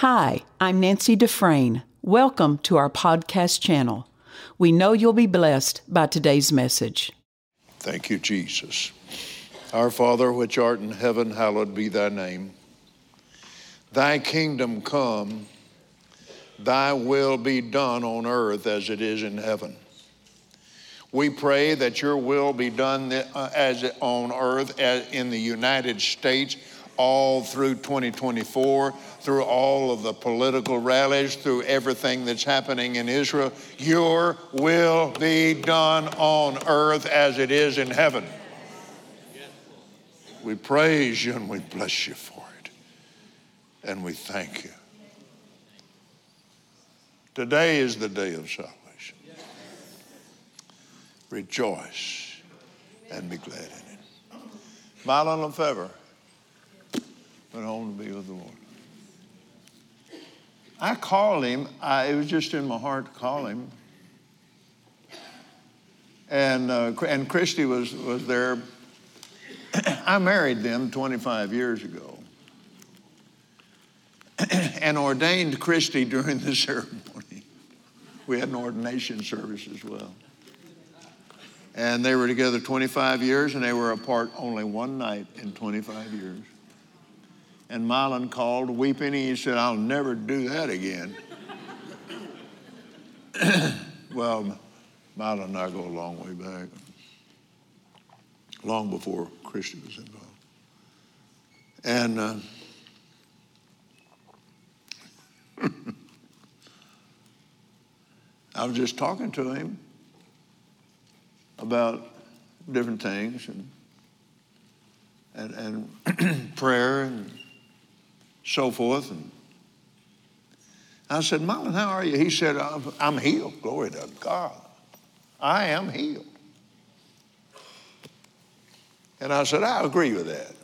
Hi, I'm Nancy Dufresne. Welcome to our podcast channel. We know you'll be blessed by today's message. Thank you, Jesus. Our Father, which art in heaven, hallowed be thy name. Thy kingdom come, thy will be done on earth as it is in heaven. We pray that your will be done uh, as on earth as in the United States all through 2024, through all of the political rallies, through everything that's happening in Israel. Your will be done on earth as it is in heaven. We praise you and we bless you for it. And we thank you. Today is the day of salvation. Rejoice and be glad in it. Mylon LeFevre went home to be with the Lord. I called him. I, it was just in my heart to call him. And, uh, and Christy was, was there. I married them 25 years ago and ordained Christy during the ceremony. We had an ordination service as well. And they were together 25 years and they were apart only one night in 25 years. And Mylon called weeping and he said, I'll never do that again. well, Mylon and I go a long way back, long before Christy was involved. And uh, I was just talking to him about different things and, and, and prayer and so forth. And I said, Mylon, how are you? He said, I'm healed. Glory to God. I am healed. And I said, I agree with that.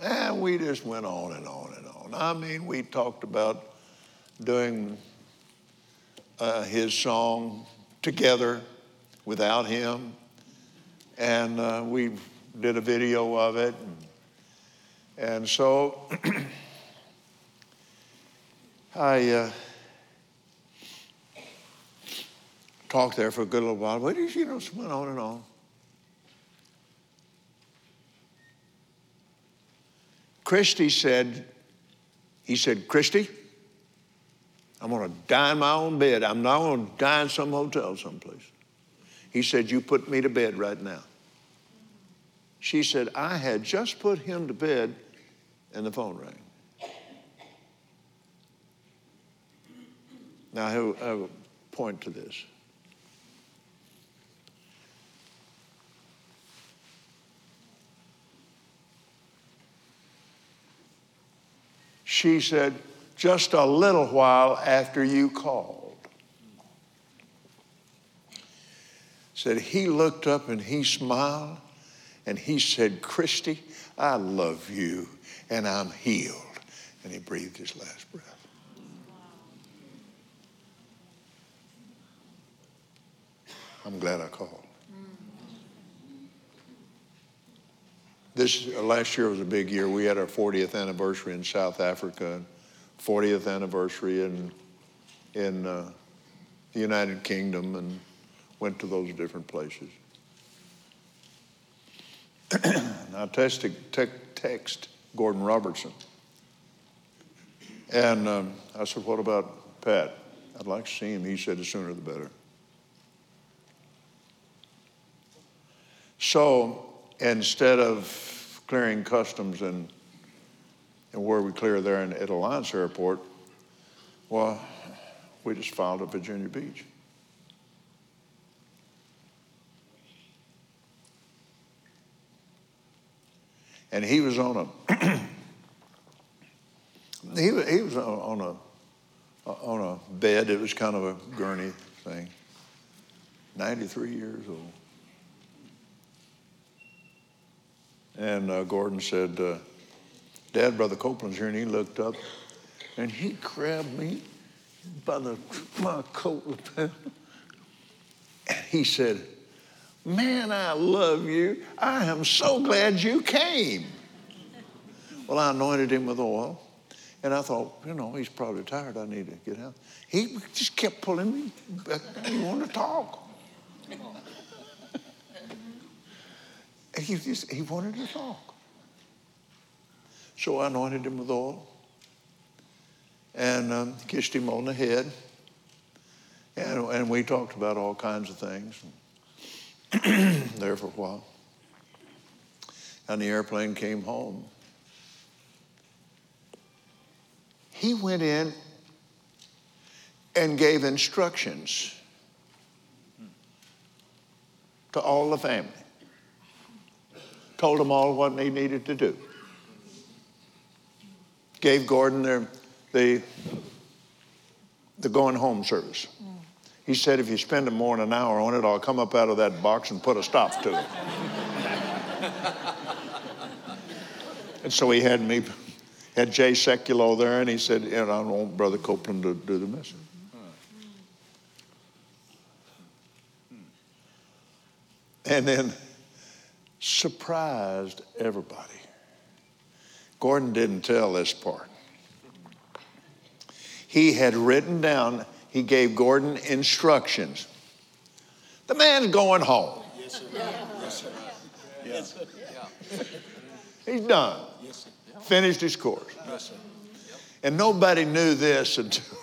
And we just went on and on and on. I mean, we talked about doing uh, his song together without him. And uh, we did a video of it. And, and so I uh, talked there for a good little while. But you know, went on and on. Christy said, he said, Christy, I'm going to die in my own bed. I'm not going to die in some hotel someplace. He said, You put me to bed right now. She said, I had just put him to bed, and the phone rang. Now, I have, I have a point to this. She said, just a little while after you called. said he looked up and he smiled and he said, Christy, I love you and I'm healed. And he breathed his last breath. I'm glad I called. This uh, last year was a big year. We had our 40th anniversary in South Africa, 40th anniversary in in uh, the United Kingdom, and went to those different places. I texted, te- text Gordon Robertson. And um, I said, What about Pat? I'd like to see him. He said, The sooner the better. So instead of clearing customs and, and where we clear there in, at Alliance Airport, well, we just filed at Virginia Beach. and he was on a he, he was on a on a bed. It was kind of a gurney thing. Ninety three years old. And uh, Gordon said, uh, "Dad, Brother Copeland's here," and he looked up, and he grabbed me by the my coat, lapel. and he said Man, I love you. I am so glad you came. Well, I anointed him with oil And I thought, you know, he's probably tired. I need to get out. He just kept pulling me. Back. He wanted to talk. He, just, he wanted to talk. So I anointed him with oil and um, kissed him on the head. And, and we talked about all kinds of things there for a while. And the airplane came home. He went in and gave instructions to all the family. Told them all what they needed to do. Gave Gordon their, the, the going home service. He said, if you spend more than an hour on it, I'll come up out of that box and put a stop to it. and so he had me, had Jay Sekulow there, and he said, and I want Brother Copeland to do the message. And then surprised everybody. Gordon didn't tell this part. He had written down he gave Gordon instructions. The man's going home. Yes, sir. Yes, sir. Yes, sir. He's done. Yes, sir. Finished his course. Yes, sir. And nobody knew this until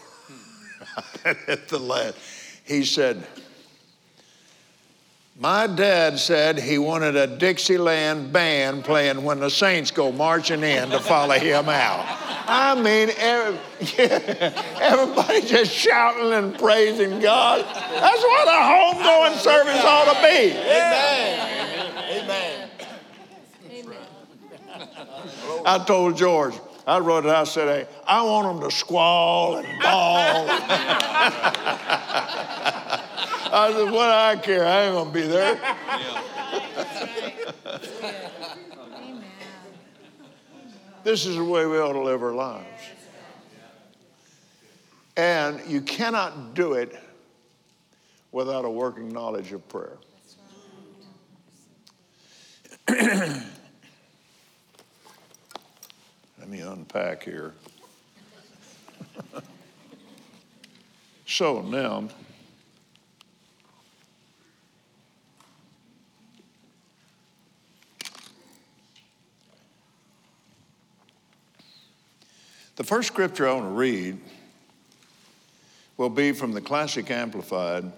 at the last. He said, my dad said he wanted a Dixieland band playing when the Saints go marching in to follow him out. I mean, every, yeah, everybody just shouting and praising God. That's what a homegoing service ought to be. Amen. Amen. I told George, I wrote it, I said, hey, I want them to squall and bawl. I said, what do I care? I ain't going to be there. this is the way we ought to live our lives. And you cannot do it without a working knowledge of prayer. Let me unpack here. so now, The first scripture I want to read will be from the Classic Amplified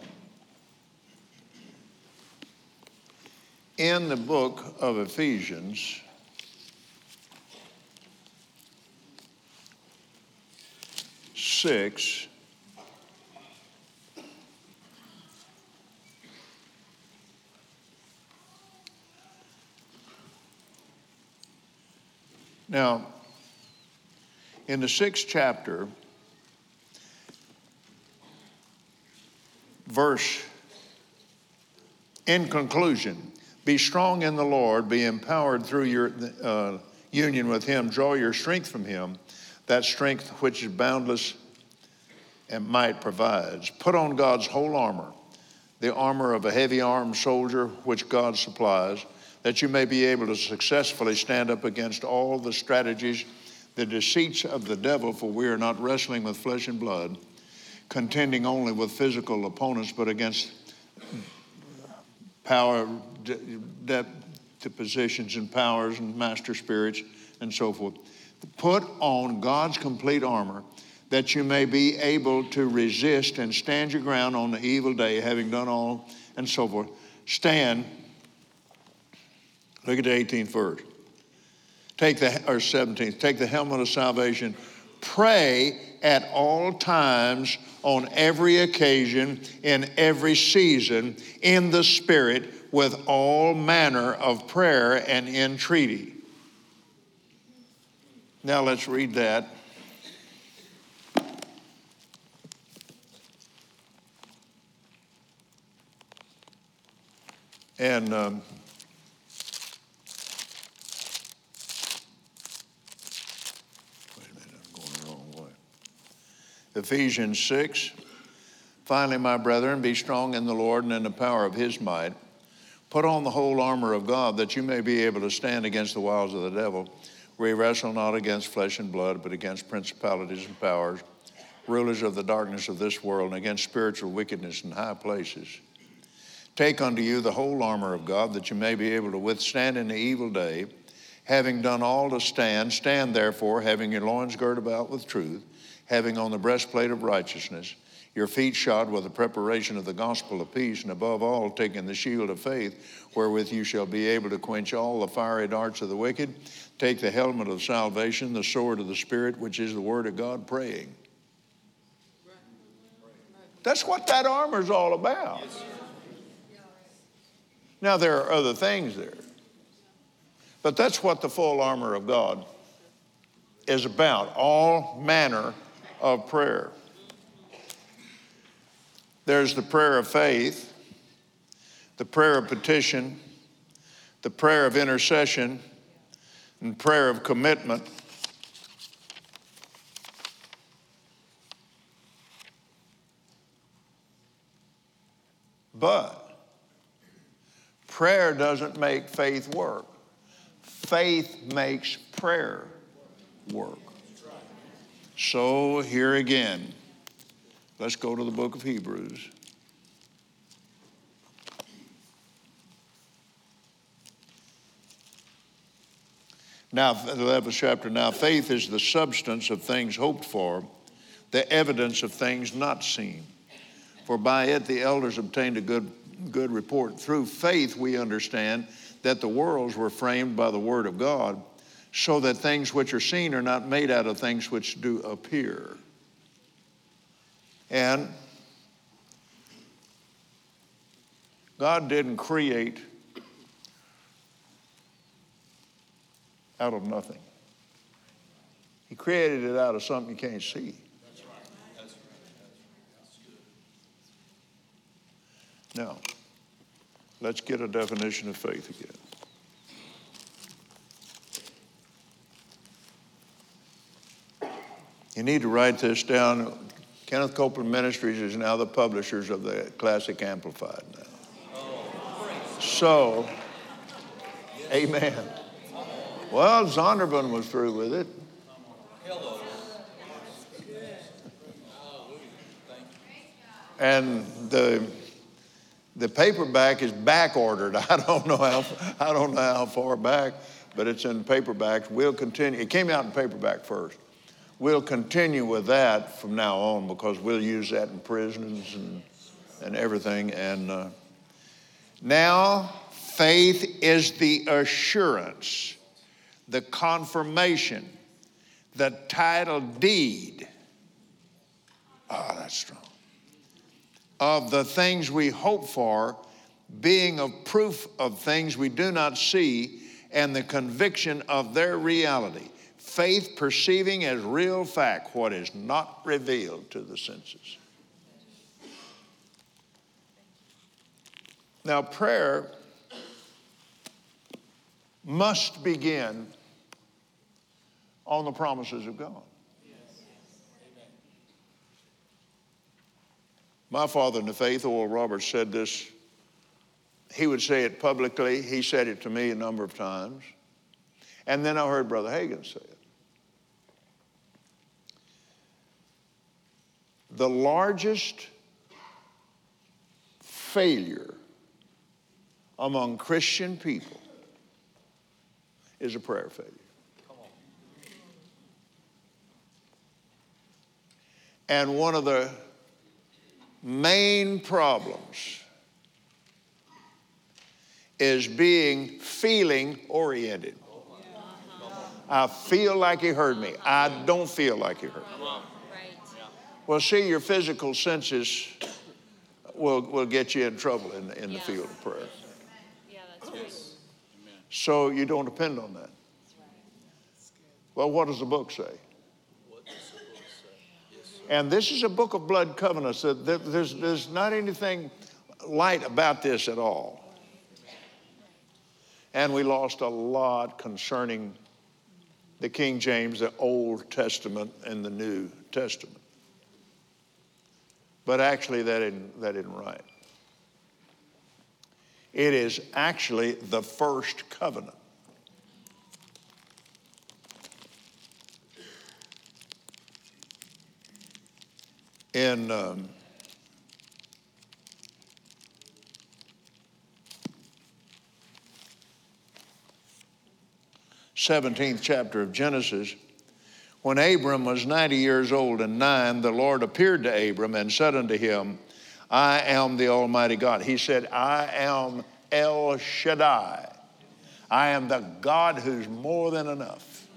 in the book of Ephesians. Six. Now, in the sixth chapter, verse in conclusion, be strong in the Lord, be empowered through your uh, union with Him, draw your strength from Him, that strength which is boundless and might provides. Put on God's whole armor, the armor of a heavy armed soldier which God supplies, that you may be able to successfully stand up against all the strategies the deceits of the devil, for we are not wrestling with flesh and blood, contending only with physical opponents, but against power, to positions and powers and master spirits and so forth. Put on God's complete armor that you may be able to resist and stand your ground on the evil day, having done all and so forth. Stand. Look at the 18th verse. Take the, or 17th, take the helmet of salvation. Pray at all times, on every occasion, in every season, in the Spirit, with all manner of prayer and entreaty. Now let's read that. And um, Ephesians 6. Finally, my brethren, be strong in the Lord and in the power of his might. Put on the whole armor of God that you may be able to stand against the wiles of the devil. We wrestle not against flesh and blood, but against principalities and powers, rulers of the darkness of this world, and against spiritual wickedness in high places. Take unto you the whole armor of God, that you may be able to withstand in the evil day. Having done all to stand, stand therefore, having your loins girt about with truth, having on the breastplate of righteousness, your feet shod with the preparation of the gospel of peace, and above all, taking the shield of faith, wherewith you shall be able to quench all the fiery darts of the wicked. Take the helmet of salvation, the sword of the Spirit, which is the word of God, praying. That's what that armor is all about. Now, there are other things there, but that's what the full armor of God is about all manner of prayer. There's the prayer of faith, the prayer of petition, the prayer of intercession, and prayer of commitment. But prayer doesn't make faith work. Faith makes prayer work. So here again, let's go to the book of Hebrews. Now, the 11th chapter. Now, faith is the substance of things hoped for, the evidence of things not seen. For by it the elders obtained a good, good report. Through faith, we understand that the worlds were framed by the word of God, so that things which are seen are not made out of things which do appear. And God didn't create out of nothing. He created it out of something you can't see. That's right. That's now, let's get a definition of faith again. You need to write this down. Kenneth Copeland Ministries is now the publishers of the Classic Amplified now. So, amen. Well, Zondervan was through with it. And the the paperback is back ordered. I don't know how I don't know how far back, but it's in paperback. We'll continue. It came out in paperback first. We'll continue with that from now on because we'll use that in prisons and and everything. And uh, now faith is the assurance, the confirmation, the title deed. Oh, that's strong of the things we hope for, being of proof of things we do not see, and the conviction of their reality. Faith perceiving as real fact what is not revealed to the senses. Now, prayer must begin on the promises of God. My father in the faith, Oral Roberts, said this. He would say it publicly. He said it to me a number of times. And then I heard Brother Hagin say it. The largest failure among Christian people is a prayer failure. And one of the main problems is being feeling oriented. I feel like he heard me. I don't feel like he heard me. Well, see, your physical senses will, will get you in trouble in, in the field of prayer. Yeah, that's right. So you don't depend on that. Well, what does the book say? And this is a book of blood covenants. There's, there's not anything light about this at all. And we lost a lot concerning the King James, the Old Testament, and the New Testament. But actually, that isn't, that isn't right. It is actually the first covenant. In um, seventeenth chapter of Genesis, when Abram was ninety years old and nine, the Lord appeared to Abram and said unto him, I am the Almighty God. He said, I am El Shaddai. I am the God who's more than enough.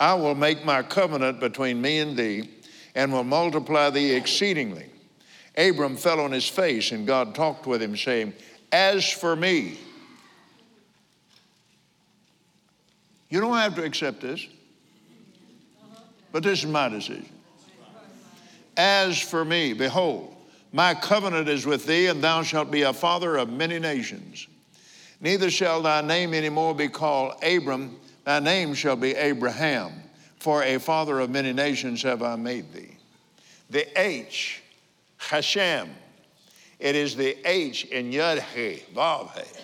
I will make my covenant between me and thee and will multiply thee exceedingly. Abram fell on his face, and God talked with him, saying, As for me, you don't have to accept this, but this is my decision. As for me, behold, my covenant is with thee, and thou shalt be a father of many nations. Neither shall thy name any more be called Abram, thy name shall be Abraham for a father of many nations have I made thee. The H, Hashem, it is the H in Yud He, Vav He,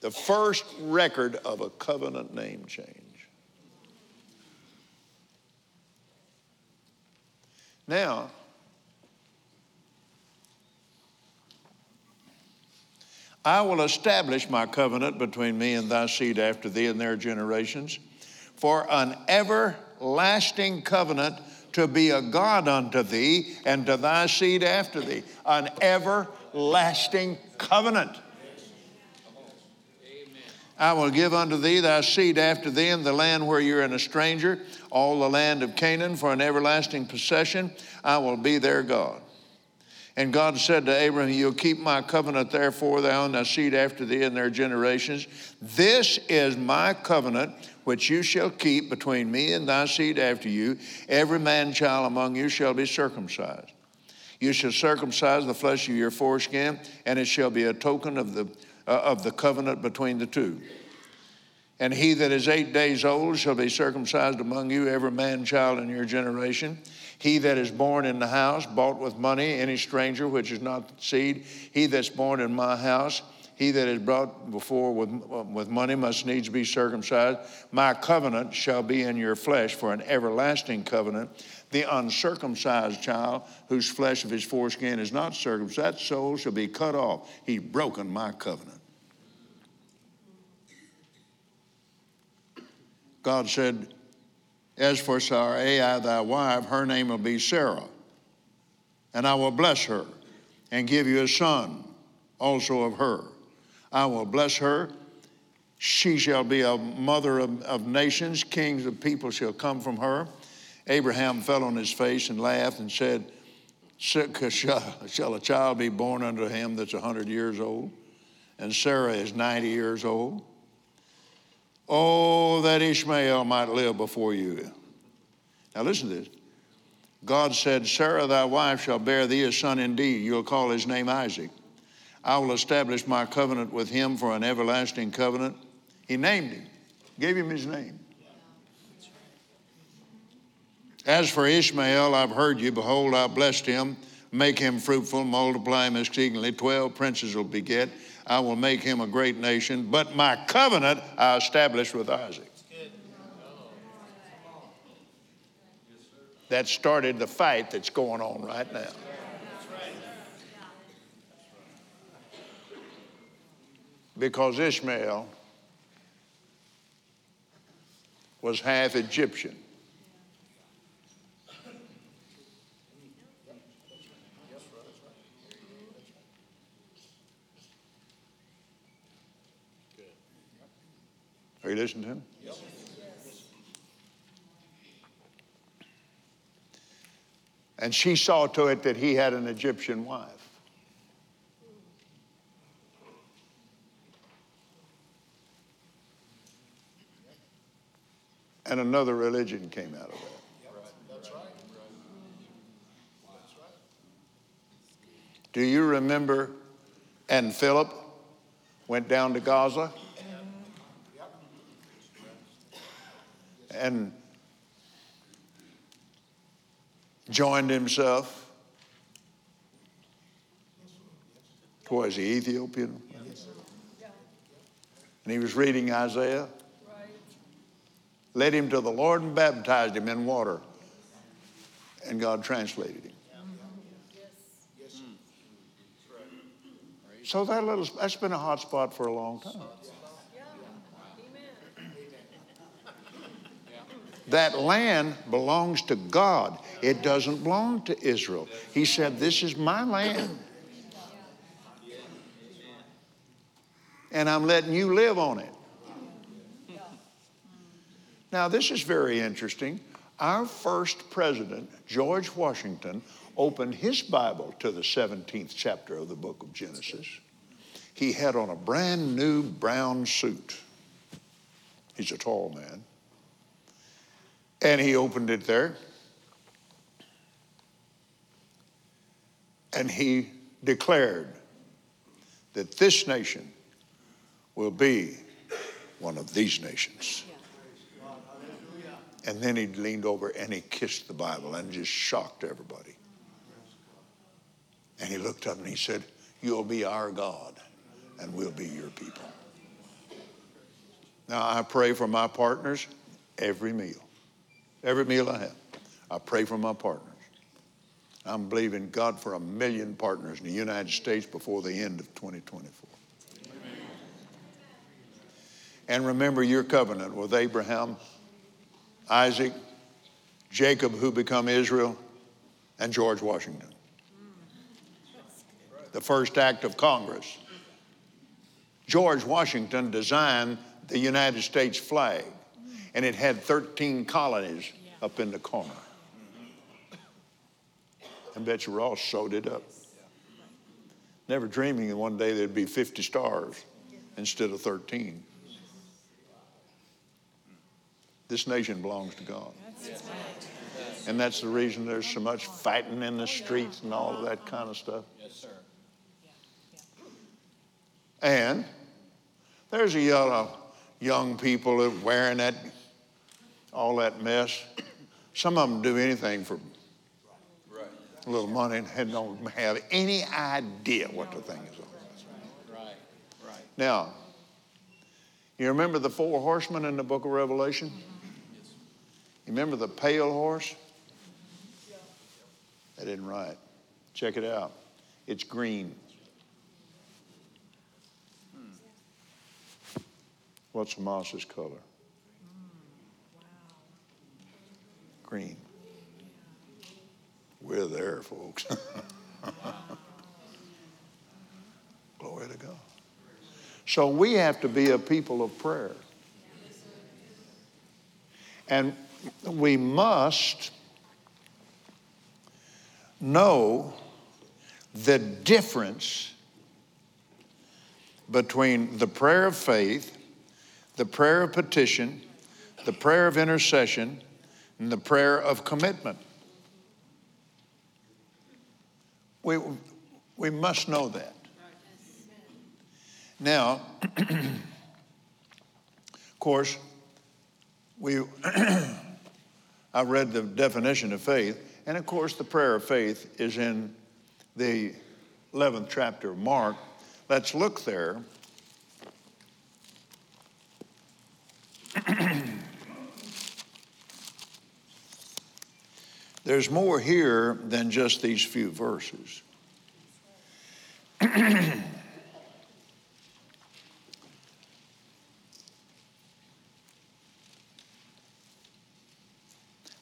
the first record of a covenant name change. Now, I will establish my covenant between me and thy seed after thee and their generations for an everlasting covenant to be a God unto thee and to thy seed after thee. An everlasting covenant. I will give unto thee thy seed after thee in the land where you're in a stranger, all the land of Canaan for an everlasting possession. I will be their God. And God said to Abraham, You'll keep my covenant, therefore, thou and thy seed after thee and their generations. This is my covenant which you shall keep between me and thy seed after you. Every man child among you shall be circumcised. You shall circumcise the flesh of your foreskin, and it shall be a token of the, uh, of the covenant between the two. And he that is eight days old shall be circumcised among you, every man child in your generation. He that is born in the house, bought with money, any stranger which is not seed, he that's born in my house, he that is brought before with, with money must needs be circumcised. My covenant shall be in your flesh for an everlasting covenant. The uncircumcised child, whose flesh of his foreskin is not circumcised, that soul shall be cut off. He's broken my covenant. God said, as for Sarai, thy wife, her name will be Sarah, and I will bless her and give you a son also of her. I will bless her. She shall be a mother of, of nations, kings of people shall come from her. Abraham fell on his face and laughed and said, Shall a child be born unto him that's a hundred years old? And Sarah is 90 years old. Oh, that Ishmael might live before you. Now listen to this. God said, Sarah, thy wife, shall bear thee a son indeed. You'll call his name Isaac. I will establish my covenant with him for an everlasting covenant. He named him, gave him his name. As for Ishmael, I've heard you. Behold, I blessed him. Make him fruitful, multiply him exceedingly. Twelve princes will beget. I will make him a great nation. But my covenant I established with Isaac. That started the fight that's going on right now. Because Ishmael was half Egyptian. Are you listening to him? And she saw to it that he had an Egyptian wife. And another religion came out of that. Do you remember? And Philip went down to Gaza. And joined himself towards the Ethiopian. And he was reading Isaiah. Led him to the Lord and baptized him in water. And God translated him. So that little, that's been a hot spot for a long time. That land belongs to God. It doesn't belong to Israel. He said, This is my land. And I'm letting you live on it. Now, this is very interesting. Our first president, George Washington, opened his Bible to the 17th chapter of the book of Genesis. He had on a brand new brown suit. He's a tall man. And he opened it there. And he declared that this nation will be one of these nations. And then he leaned over and he kissed the Bible and just shocked everybody. And he looked up and he said, You'll be our God and we'll be your people. Now, I pray for my partners every meal. Every meal I have. I pray for my partners. I'm believing God for a million partners in the United States before the end of 2024. Amen. And remember your covenant with Abraham, Isaac, Jacob, who become Israel, and George Washington. The first act of Congress. George Washington designed the United States flag, and it had 13 colonies up in the corner. I bet you Ross sewed it up. Never dreaming that one day there'd be 50 stars instead of 13. This nation belongs to God. And that's the reason there's so much fighting in the streets and all of that kind of stuff. Yes, sir. And there's a yellow young people wearing that all that mess. Some of them do anything for a little money and don't have any idea what the thing is. Right, right. Now, you remember the four horsemen in the book of Revelation? You remember the pale horse? I didn't right. Check it out. It's green. What's Hamas's color? Green. We're there, folks. Glory to God. So we have to be a people of prayer. And we must know the difference between the prayer of faith, the prayer of petition, the prayer of intercession, and the prayer of commitment. We, we must know that. Now, of course, we I read the definition of faith, and of course, the prayer of faith is in the 11th chapter of Mark. Let's look there. There's more here than just these few verses. I'm,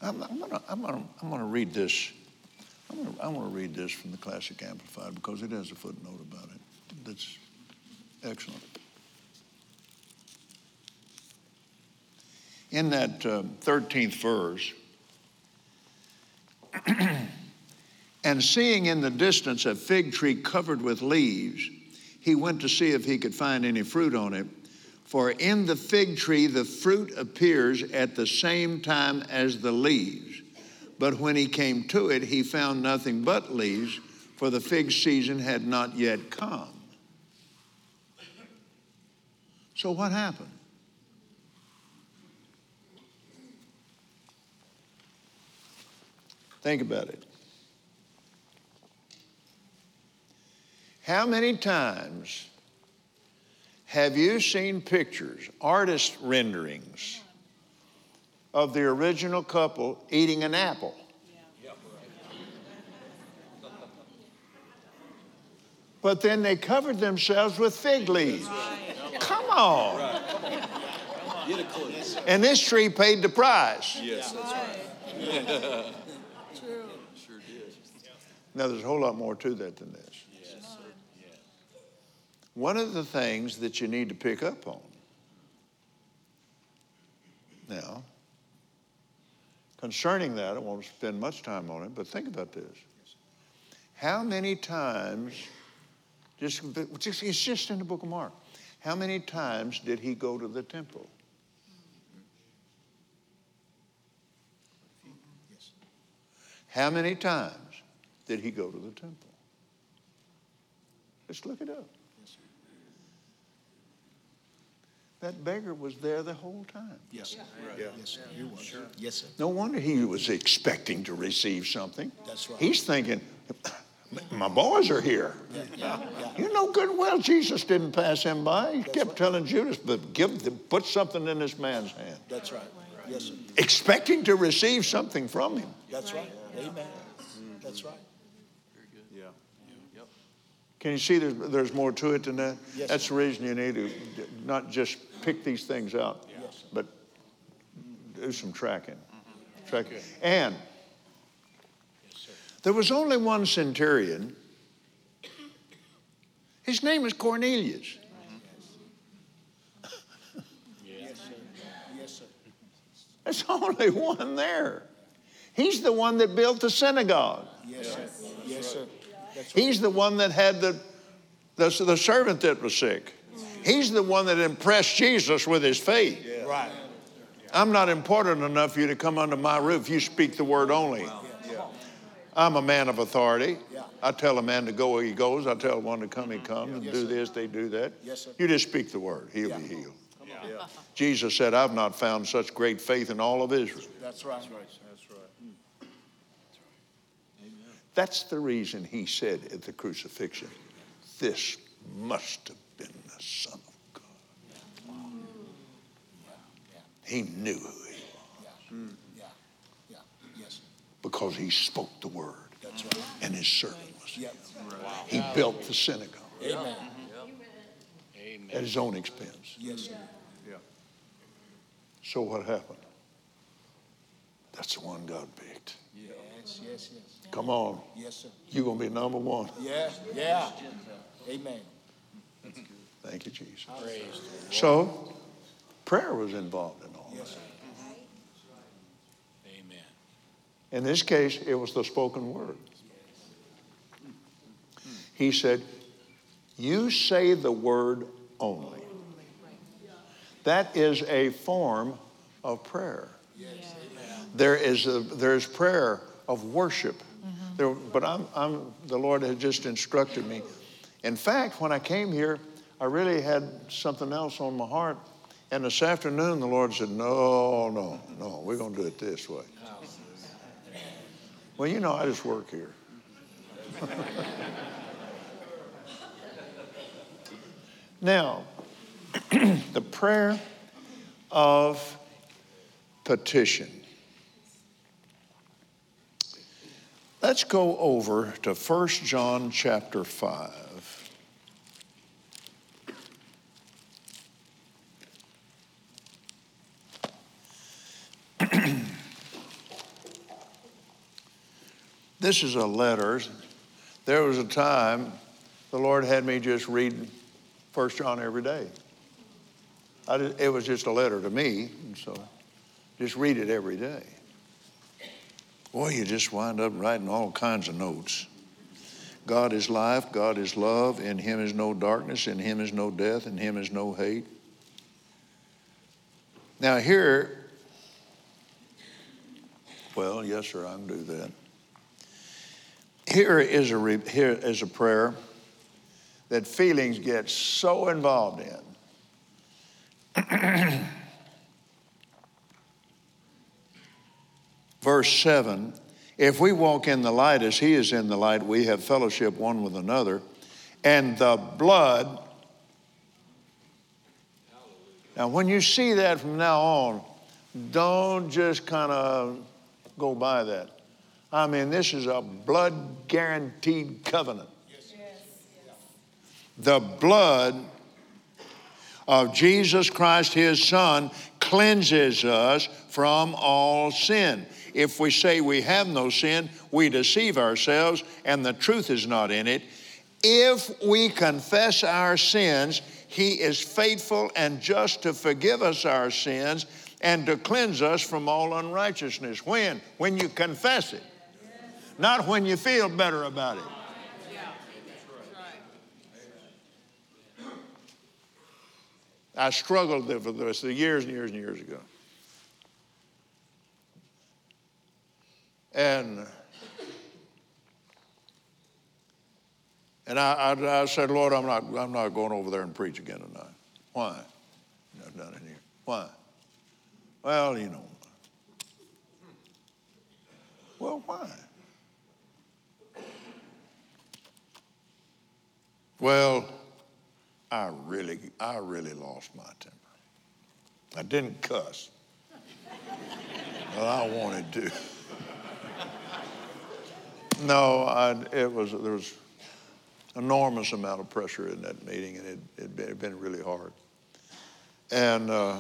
I'm going to I'm gonna, I'm gonna read this. I'm gonna, I'm gonna read this from the Classic Amplified because it has a footnote about it that's excellent. In that uh, 13th verse, and seeing in the distance a fig tree covered with leaves, he went to see if he could find any fruit on it. For in the fig tree the fruit appears at the same time as the leaves. But when he came to it, he found nothing but leaves, for the fig season had not yet come. So what happened? Think about it. How many times have you seen pictures, artist renderings of the original couple eating an apple? But then they covered themselves with fig leaves. Come on. And this tree paid the price. Yes, that's right. Now, there's a whole lot more to that than this. One of the things that you need to pick up on now, concerning that, I won't spend much time on it, but think about this. How many times, just, just it's just in the book of Mark, how many times did he go to the temple? How many times did he go to the temple? Let's look it up. That beggar was there the whole time. Yes, sir. Yes, sir. You were. Sure. Yes, sir. No wonder he was expecting to receive something. That's right. He's thinking, my boys are here. Yeah, yeah. You know good well Jesus didn't pass him by. He kept telling Judas, but give, put something in this man's hand. That's right. Yes, sir. Expecting to receive something from him. That's right. Amen. That's right. Can you see there's, there's more to it than that? Yes, That's the reason you need to not just pick these things out, Yes. but do some tracking. Mm-hmm. Track. And there was only one centurion. His name is Cornelius. Yes, sir. Yes, sir. There's only one there. He's the one that built the synagogue. Yes, sir. Yes, sir. That's right. He's the one that had the, the, the servant that was sick. He's the one that impressed Jesus with his faith. Right. I'm not important enough for you to come under my roof. You speak the word only. I'm a man of authority. Yeah. I tell a man to go where he goes. I tell one to come, he mm-hmm. comes. And Yes, do sir. this, they do that. Yes, sir. You just speak the word. He'll be healed. Jesus said, I've not found such great faith in all of Israel. That's right. That's right. That's the reason he said at the crucifixion, This must have been the Son of God. He knew who he was Yeah. Yeah. Yes. because he spoke the word That's right. and his servant was Yeah. He built the synagogue Amen. at his own expense. Yes, sir. So what happened? That's the one God picked. Yes, yes, yes. Come on. Yes, sir. You're going to be number one. Yeah. Yeah. Amen. Thank you, Jesus. So, prayer was involved in all Yes, that. sir. Amen. In this case, it was the spoken word. He said, You say the word only. That is a form of prayer. There is a, there's prayer of worship. There, but I'm, I'm, the Lord had just instructed me. In fact, when I came here, I really had something else on my heart. And this afternoon, the Lord said, No, no, no, we're going to do it this way. Well, you know, I just work here. now, the prayer of petition. Let's go over to 1 John chapter 5. This is a letter. There was a time the Lord had me just read 1 John every day. Did, it was just a letter to me, so just read it every day. Boy, you just wind up writing all kinds of notes. God is life, God is love, in Him is no darkness, in Him is no death, in Him is no hate. Now, here, well, yes, sir, I can do that. Here is a, re- here is a prayer that feelings get so involved in. Verse 7 If we walk in the light as he is in the light, we have fellowship one with another, and the blood. Now, when you see that from now on, don't just kind of go by that. I mean, this is a blood guaranteed covenant. the blood of Jesus Christ, his Son, cleanses us from all sin. If we say we have no sin, we deceive ourselves and the truth is not in it. If we confess our sins, he is faithful and just to forgive us our sins and to cleanse us from all unrighteousness. When? When you confess it, not when you feel better about it. I struggled with this years and years and years ago. And and I, I, I, said, Lord, I'm not, I'm not going over there and preach again tonight. Why? I've done it here. Why? Well, you know. Well, why? Well, I really, I really lost my temper. I didn't cuss. but I wanted to. No, I, it was, there was enormous amount of pressure in that meeting, and it had been, been, really hard. And uh,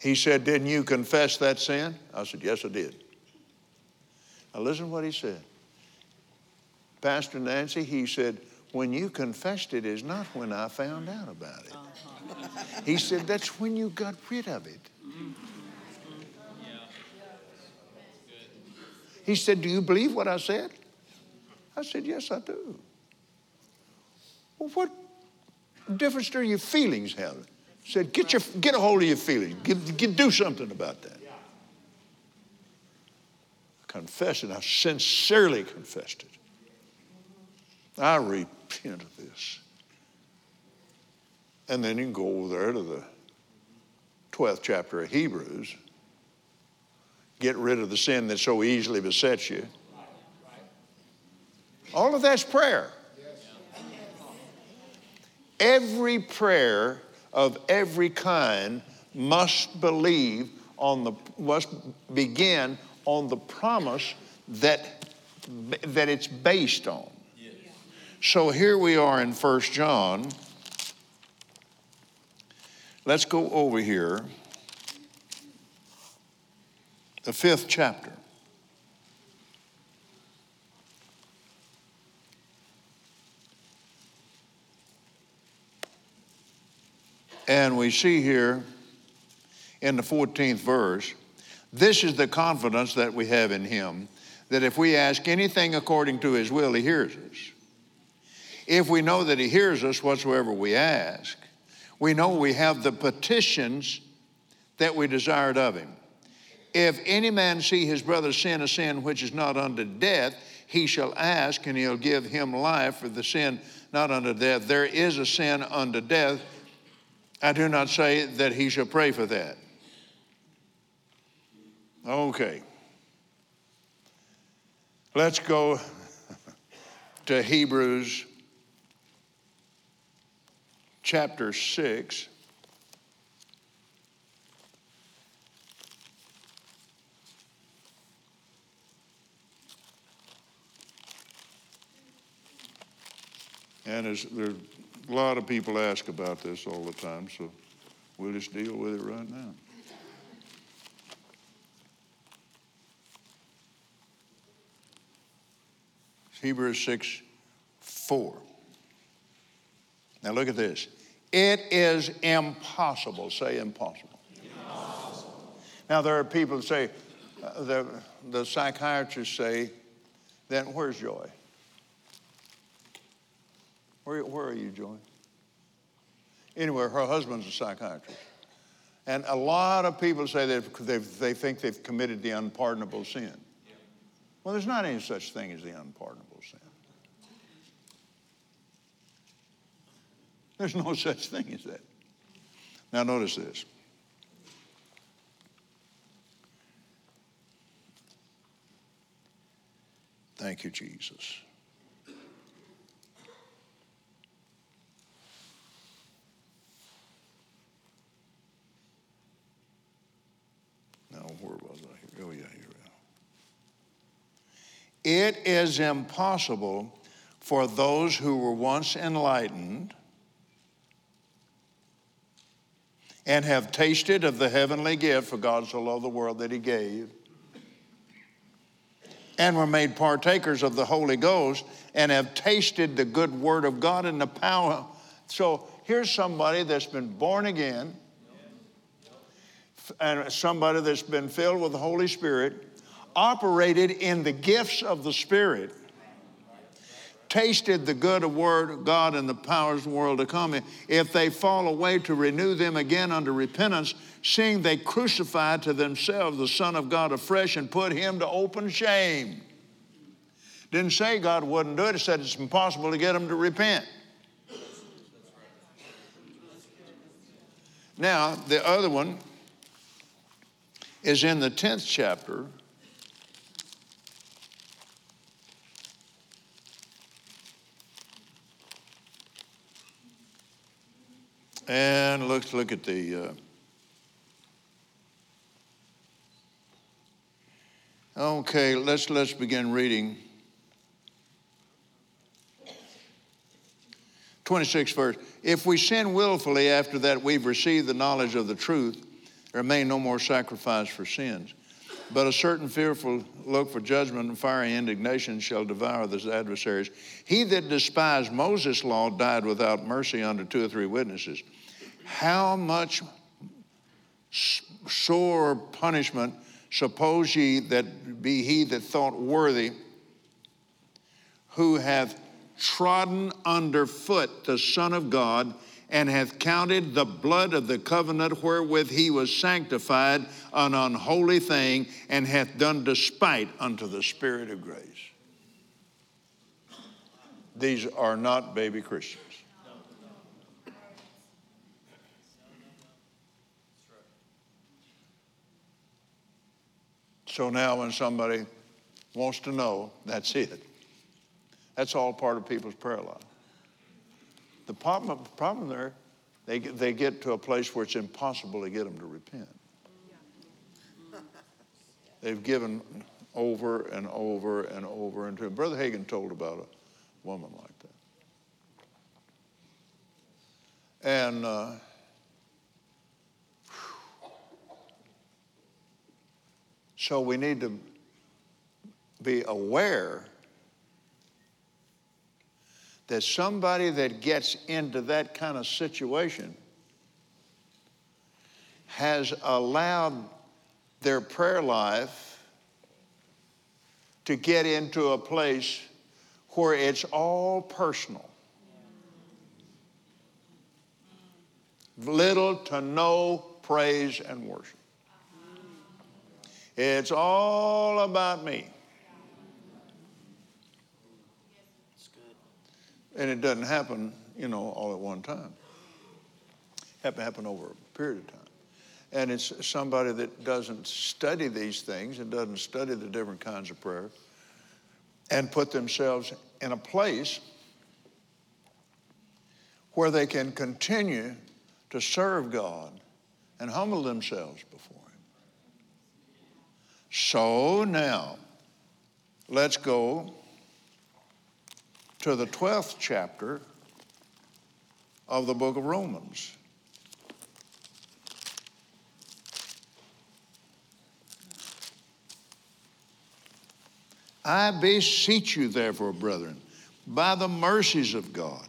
he said, Didn't you confess that sin? I said, Yes, I did. Now, listen to what he said. Pastor Nancy, he said, when you confessed it is not when I found out about it. Uh-huh. he said, that's when you got rid of it. He said, Do you believe what I said? I said, Yes, I do. Well, what difference do your feelings have? He said, Get, your, get a hold of your feelings, get, get, do something about that. Confess it. I sincerely confessed it. I repent of this. And then you can go over there to the 12th chapter of Hebrews, get rid of the sin that so easily besets you. All of that's prayer. Every prayer of every kind must believe on the must begin on the promise that that it's based on. So here we are in First John. Let's go over here. The fifth chapter. And we see here in the 14th verse, this is the confidence that we have in Him, that if we ask anything according to His will, He hears us. If we know that He hears us whatsoever we ask, we know we have the petitions that we desired of Him. If any man see his brother sin a sin which is not unto death, he shall ask, and he'll give him life for the sin not unto death. There is a sin unto death. I do not say that he shall pray for that. Okay. Let's go to Hebrews chapter 6. And there's, there's a lot of people ask about this all the time, so we'll just deal with it right now. Hebrews 6 4. Now look at this. It is impossible. Say impossible. impossible. Now, there are people who say, uh, the, the psychiatrists say, then where's joy? Where, where are you, Joy? Anyway, her husband's a psychiatrist. And a lot of people say that they think they've committed the unpardonable sin. Well, there's not any such thing as the unpardonable sin. There's no such thing as that. Now, notice this. Thank you, Jesus. Now, where was I? Oh, yeah, here we are. It is impossible for those who were once enlightened and have tasted of the heavenly gift, for God so loved the world that he gave, and were made partakers of the Holy Ghost, and have tasted the good word of God and the power. So here's somebody that's been born again, and somebody that's been filled with the Holy Spirit, operated in the gifts of the Spirit tasted the good of word of God and the powers of the world to come, if they fall away to renew them again unto repentance, seeing they crucified to themselves the Son of God afresh and put him to open shame. Didn't say God wouldn't do it, it said it's impossible to get them to repent. Now, the other one is in the 10th chapter And let's look at the. Uh, okay, let's let's begin reading. 26 verse. If we sin willfully after that we've received the knowledge of the truth, there remain no more sacrifice for sins. But a certain fearful look for judgment and fiery indignation shall devour the adversaries. He that despised Moses' law died without mercy under two or three witnesses. How much sore punishment suppose ye that be he that thought worthy, who hath trodden under foot the Son of God, and hath counted the blood of the covenant wherewith he was sanctified an unholy thing, and hath done despite unto the Spirit of grace. These are not baby Christians. So now when somebody wants to know, that's it. That's all part of people's prayer life. The problem, problem there, they, they get to a place where it's impossible to get them to repent. They've given over and over and over and over. Brother Hagin told about a woman like that. And uh, So we need to be aware that somebody that gets into that kind of situation has allowed their prayer life to get into a place where it's all personal. Little to no praise and worship. It's all about me. And it doesn't happen, you know, all at one time. It happen over a period of time. And it's somebody that doesn't study these things and doesn't study the different kinds of prayer and put themselves in a place where they can continue to serve God and humble themselves before. Him. So now, let's go to the 12th chapter of the book of Romans. I beseech you, therefore, brethren, by the mercies of God,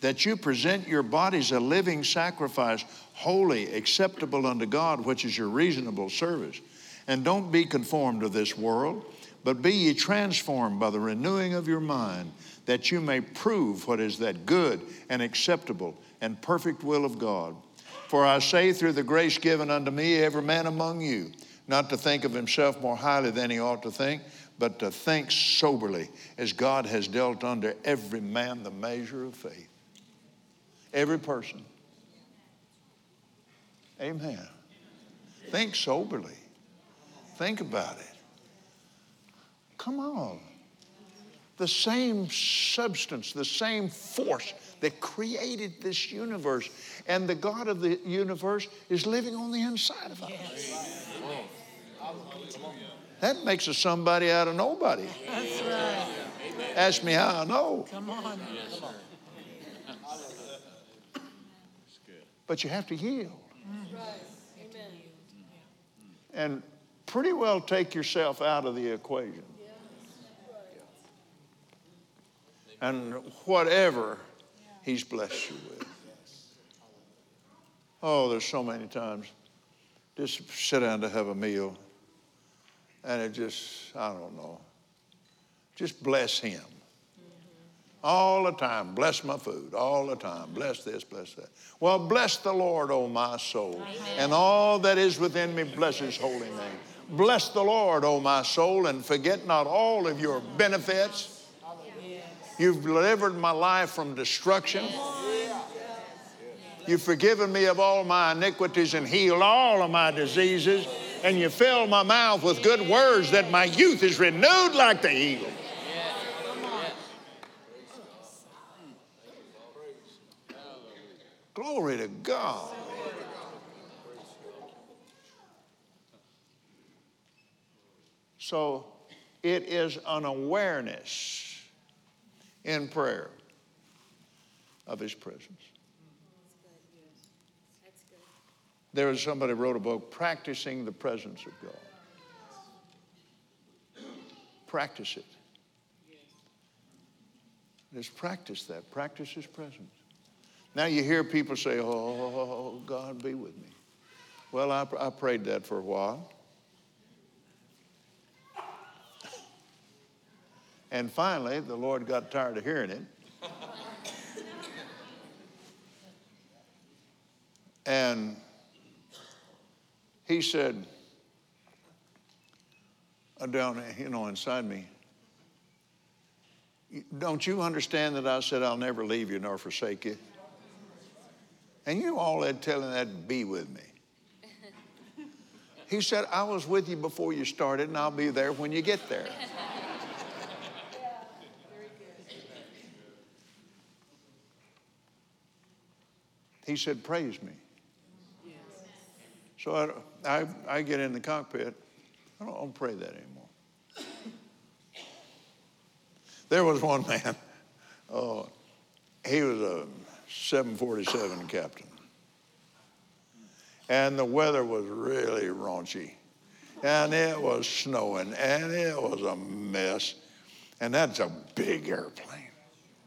that you present your bodies a living sacrifice, holy, acceptable unto God, which is your reasonable service. And don't be conformed to this world, but be ye transformed by the renewing of your mind, that you may prove what is that good and acceptable and perfect will of God. For I say, through the grace given unto me, every man among you, not to think of himself more highly than he ought to think, but to think soberly, as God has dealt unto every man the measure of faith. Every person. Amen. Think soberly. Think about it. Come on. The same substance, the same force that created this universe, and the God of the universe is living on the inside of us. That makes us somebody out of nobody. That's right. Ask me how I know. Come on. But you have to yield. And pretty well take yourself out of the equation. And whatever He's blessed you with. Oh, there's so many times. Just sit down to have a meal, and it just, I don't know, just bless Him. All the time, bless my food, all the time, bless this, bless that. Well, bless the Lord, O my soul, and all that is within me, bless His holy name. Bless the Lord, O my soul, and forget not all of your benefits. You've delivered my life from destruction. You've forgiven me of all my iniquities and healed all of my diseases. And you filled my mouth with good words that my youth is renewed like the eagle. Glory to God. So it is an awareness in prayer of His presence. There was somebody wrote a book, Practicing the Presence of God. Practice it. Just practice that. Practice His presence. Now you hear people say, Oh, God be with me. Well, I, I prayed that for a while. And finally, the Lord got tired of hearing it. and he said, uh, down, you know, inside me, don't you understand that I said I'll never leave you nor forsake you? And you all had telling that be with me. He said, I was with you before you started, and I'll be there when you get there. He said, Praise me. So I, I, I, get in the cockpit. I don't, I don't pray that anymore. There was one man, oh, he was a 747 captain. And the weather was really raunchy. And it was snowing, and it was a mess. And that's a big airplane.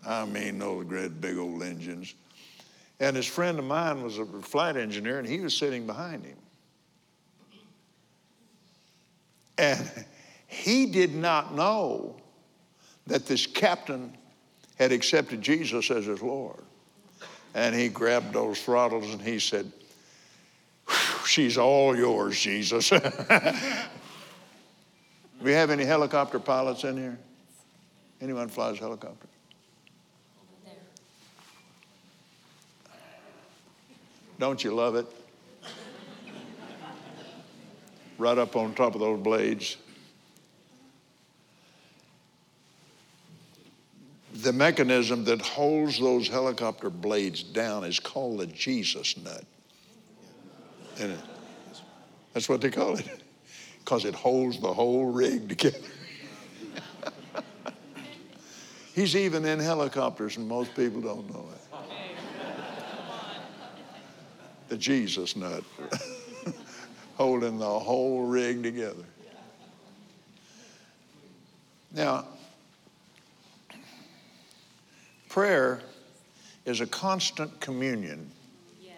I mean, those great big old engines. And his friend of mine was a flight engineer, and he was sitting behind him. And he did not know that this captain had accepted Jesus as his Lord. And he grabbed those throttles and he said, She's all yours, Jesus. we have any helicopter pilots in here? Anyone flies helicopter? Don't you love it? Right up on top of those blades. The mechanism that holds those helicopter blades down is called the Jesus nut. And that's what they call it, because it holds the whole rig together. He's even in helicopters, and most people don't know it the Jesus nut, holding the whole rig together. Now, prayer is a constant communion. Yes.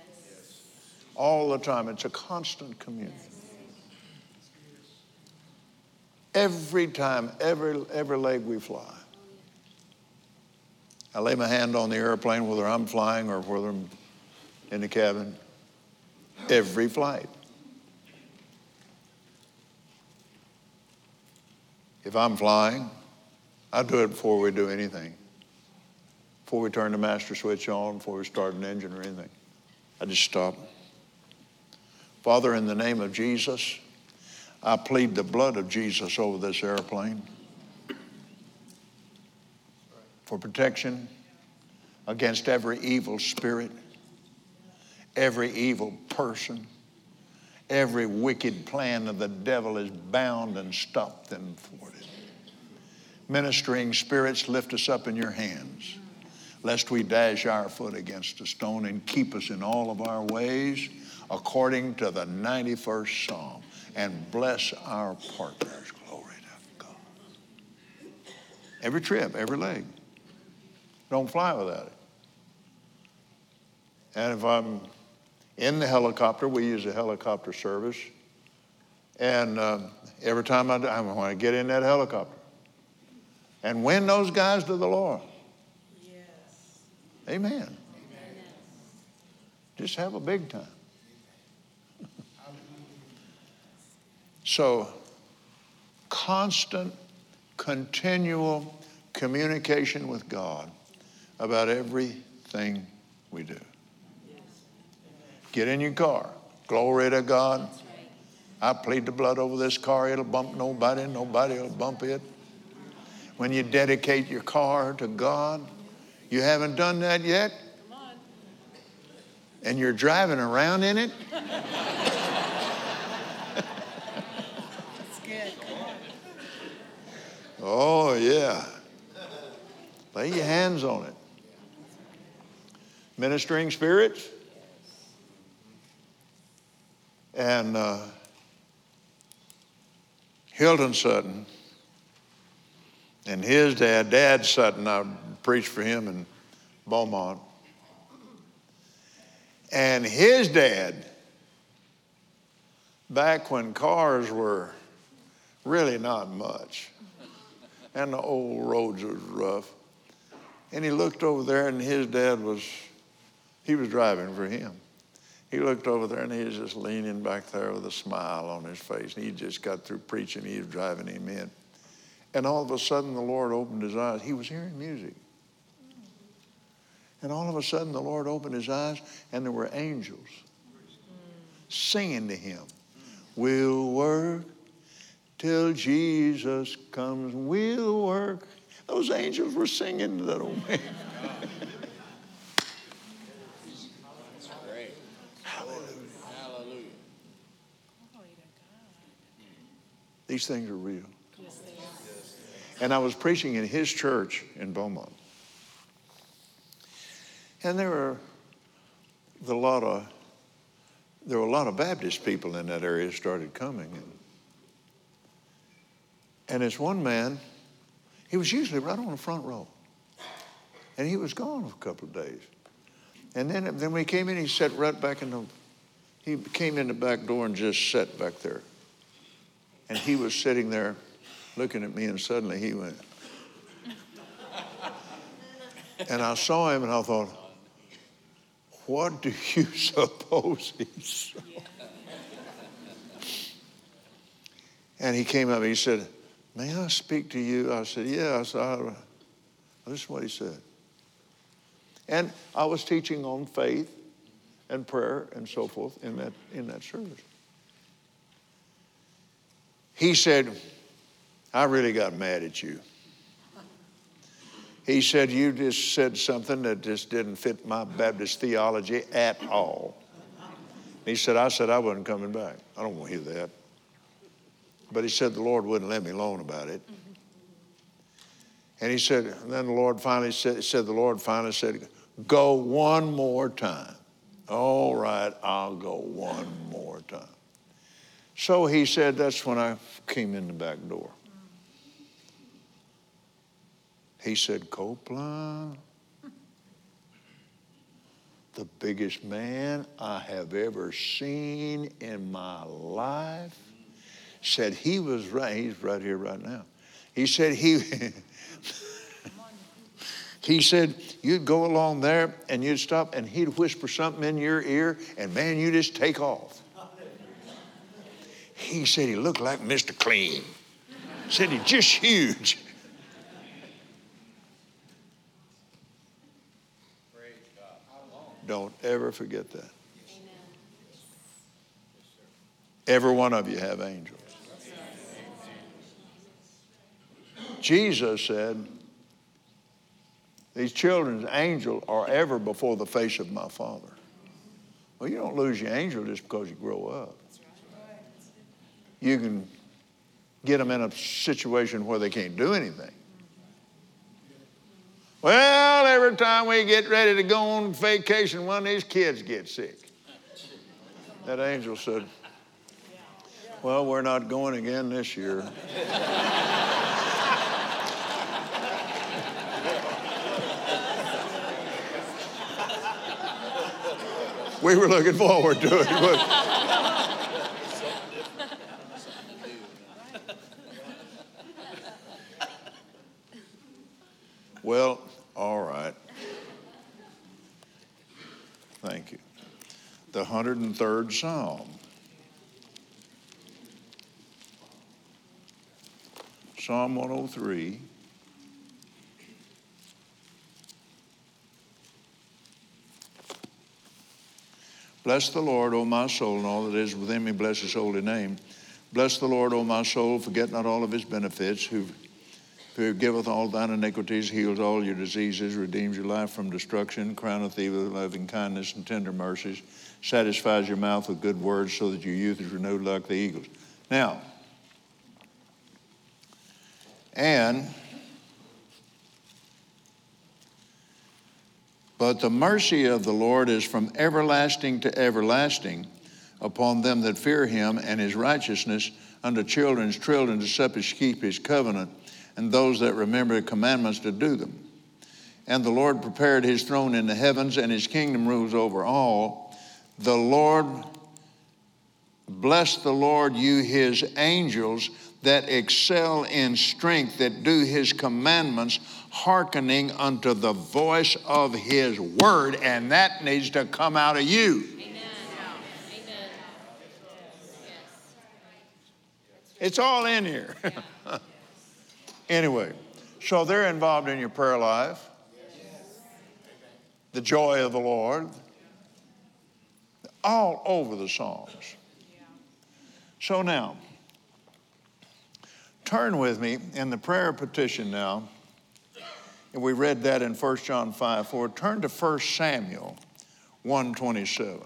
All the time, it's a constant communion. Every time, every, every leg we fly. I lay my hand on the airplane, whether I'm flying or whether I'm in the cabin every flight. If I'm flying, I do it before we do anything. Before we turn the master switch on, before we start an engine or anything. I just stop. Father, in the name of Jesus, I plead the blood of Jesus over this airplane for protection against every evil spirit Every evil person, every wicked plan of the devil is bound and stopped and thwarted. Ministering spirits, lift us up in your hands, lest we dash our foot against a stone and keep us in all of our ways, according to the 91st Psalm. And bless our partners. Glory to God. Every trip, every leg. Don't fly without it. And if I'm in the helicopter, we use a helicopter service. And uh, every time I, I want to get in that helicopter and win those guys to the Lord. Yes. Amen. Amen. Just have a big time. so, constant, continual communication with God about everything we do. Get in your car. Glory to God. I plead the blood over this car. It'll bump nobody. Nobody will bump it. When you dedicate your car to God, you haven't done that yet? And you're driving around in it? Oh, yeah. Lay your hands on it. Ministering spirits. And uh, Hilton Sutton and his dad, Dad Sutton, I preached for him in Beaumont. And his dad, back when cars were really not much, and the old roads was rough, and he looked over there, and his dad was, he was driving for him. He looked over there and he was just leaning back there with a smile on his face. He just got through preaching. He was driving him in. And all of a sudden, the Lord opened his eyes. He was hearing music. And all of a sudden, the Lord opened his eyes, and there were angels singing to him. We'll work till Jesus comes. We'll work. Those angels were singing to that old man. These things are real. And I was preaching in his church in Beaumont. And there were a lot of there were a lot of Baptist people in that area started coming. And, and this one man, he was usually right on the front row. And he was gone for a couple of days. And then, then when he came in, he sat right back in the, he came in the back door and just sat back there. And he was sitting there looking at me, and suddenly he went. And I saw him, and I thought, what do you suppose he saw? And he came up and he said, May I speak to you? I said, Yeah. I said, I, This is what he said. And I was teaching on faith and prayer and so forth in that, in that service. He said, I really got mad at you. He said, You just said something that just didn't fit my Baptist theology at all. He said, I said I wasn't coming back. I don't want to hear that. But he said the Lord wouldn't let me alone about it. And he said, and then the Lord finally said, said, the Lord finally said, Go one more time. All right, I'll go one more time. So he said, That's when I came in the back door. He said, Copeland, the biggest man I have ever seen in my life, said he was right. He's right here right now. He said he. he said you'd go along there and you'd stop and he'd whisper something in your ear and man you just take off he said he looked like Mr. Clean. Said he's just huge. Don't ever forget that. Every one of you have angels. Jesus said, These children's angels are ever before the face of my Father. Well, you don't lose your angel just because you grow up you can get them in a situation where they can't do anything. Well, every time we get ready to go on vacation, one of these kids gets sick. That angel said, Well, we're not going again this year. we were looking forward to it. Well, all right. Thank you. The 103rd Psalm. Psalm 103. Bless the Lord, O my soul, and all that is within me, bless his holy name. Bless the Lord, O my soul, forget not all of his benefits, who forgiveth all thine iniquities, heals all your diseases, redeems your life from destruction, crowneth thee with loving kindness and tender mercies, satisfies your mouth with good words, so that your youth is renewed like the eagles. Now, and But the mercy of the Lord is from everlasting to everlasting upon them that fear him, and his righteousness unto children's children to such as keep his covenant, and those that remember the commandments to do them. And the Lord prepared his throne in the heavens, and his kingdom rules over all. The Lord, bless the Lord, you his angels that excel in strength, that do his commandments, hearkening unto the voice of his word, and that needs to come out of you. It's all in here. anyway, so they're involved in your prayer life, the joy of the Lord, all over the Psalms. So now, turn with me in the prayer petition now. And we read that in 1 John 5 4. Turn to 1 Samuel 127.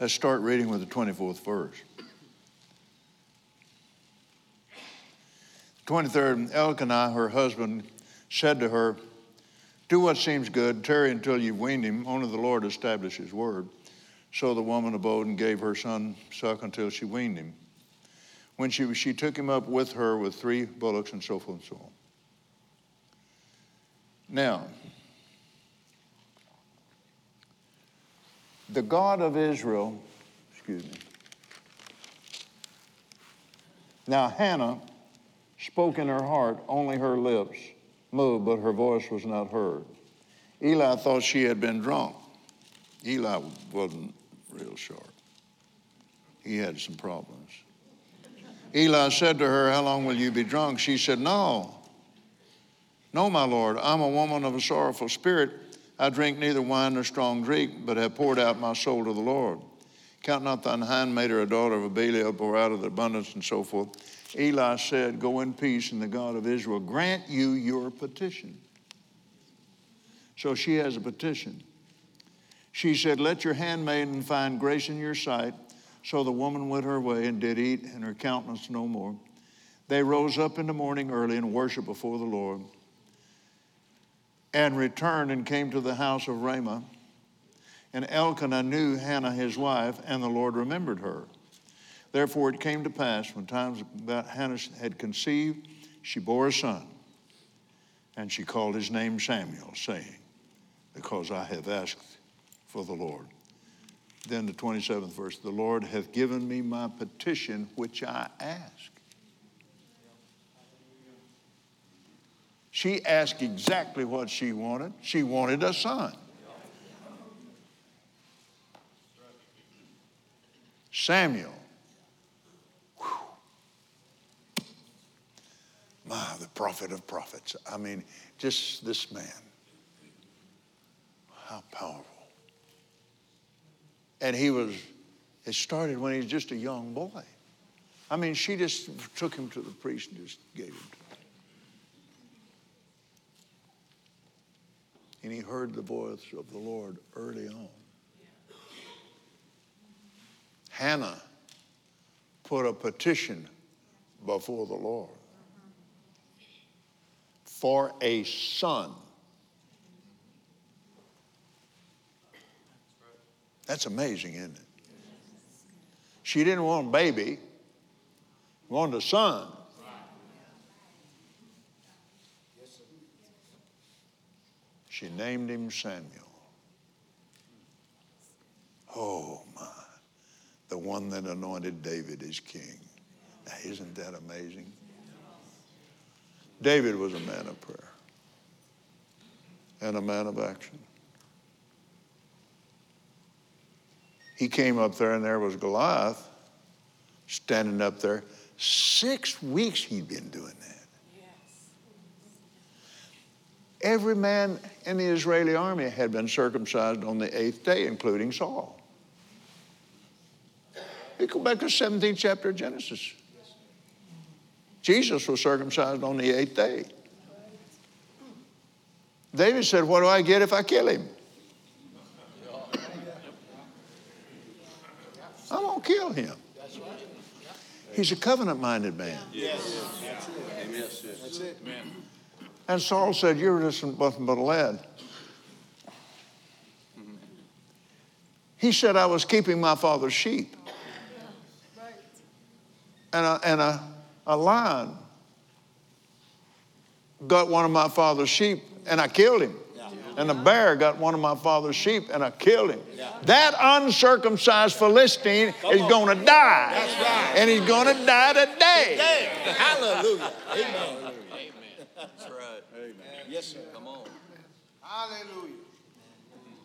Let's start reading with the 24th verse. 23rd, Elkanah, her husband, said to her, Do what seems good, tarry until you've weaned him, only the Lord establish his word. So the woman abode and gave her son suck until she weaned him. When she, she took him up with her with three bullocks and so forth and so on. Now, the God of Israel, excuse me. Now Hannah spoke in her heart, only her lips moved, but her voice was not heard. Eli thought she had been drunk. Eli wasn't real sharp. He had some problems. Eli said to her, How long will you be drunk? She said, No. No, my Lord, I'm a woman of a sorrowful spirit. I drink neither wine nor strong drink, but have poured out my soul to the Lord. Count not thine handmaid or a daughter of a Belial, pour out of the abundance and so forth. Eli said, Go in peace, and the God of Israel grant you your petition. So she has a petition. She said, Let your handmaiden find grace in your sight. So the woman went her way and did eat, and her countenance no more. They rose up in the morning early and worshiped before the Lord, and returned and came to the house of Ramah. And Elkanah knew Hannah his wife, and the Lord remembered her. Therefore it came to pass when times that Hannah had conceived, she bore a son, and she called his name Samuel, saying, Because I have asked for the Lord. Then the 27th verse, the Lord hath given me my petition which I asked. She asked exactly what she wanted. She wanted a son. Samuel. Whew. My, the prophet of prophets. I mean, just this man. How powerful. And he was, It started when he was just a young boy. I mean, she just took him to the priest and just gave him to him. And he heard the voice of the Lord early on. Hannah put a petition before the Lord for a son. That's amazing, isn't it? She didn't want a baby, wanted a son. She named him Samuel. Oh my, the one that anointed David as king. Now, isn't that amazing? David was a man of prayer and a man of action. He came up there, and there was Goliath standing up there. Six weeks he'd been doing that. Every man in the Israeli army had been circumcised on the eighth day, including Saul. You go back to the 17th chapter of Genesis. Jesus was circumcised on the eighth day. David said, What do I get if I kill him? I'm going to kill him. He's a covenant minded man. Yes. That's it. And Saul said, You're just nothing but a lad. He said, I was keeping my father's sheep. And a, and a, a lion got one of my father's sheep and I killed him. And a bear got one of my father's sheep and I killed him. That uncircumcised Philistine is going to die. And he's going to die today. Hallelujah. Amen. That's right. Amen. Yes, sir. Come on. Hallelujah.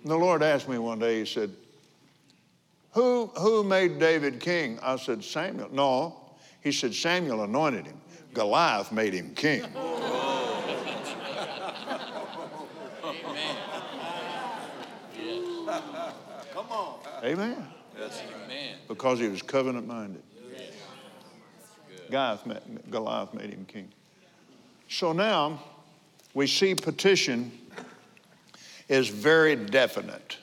The Lord asked me one day, He said, who, who made David king? I said, Samuel. No. He said, Samuel anointed him. Goliath made him king. Come on. Amen. That's amen. Because he was covenant minded. Goliath Goliath made him king. So now we see petition is very definite.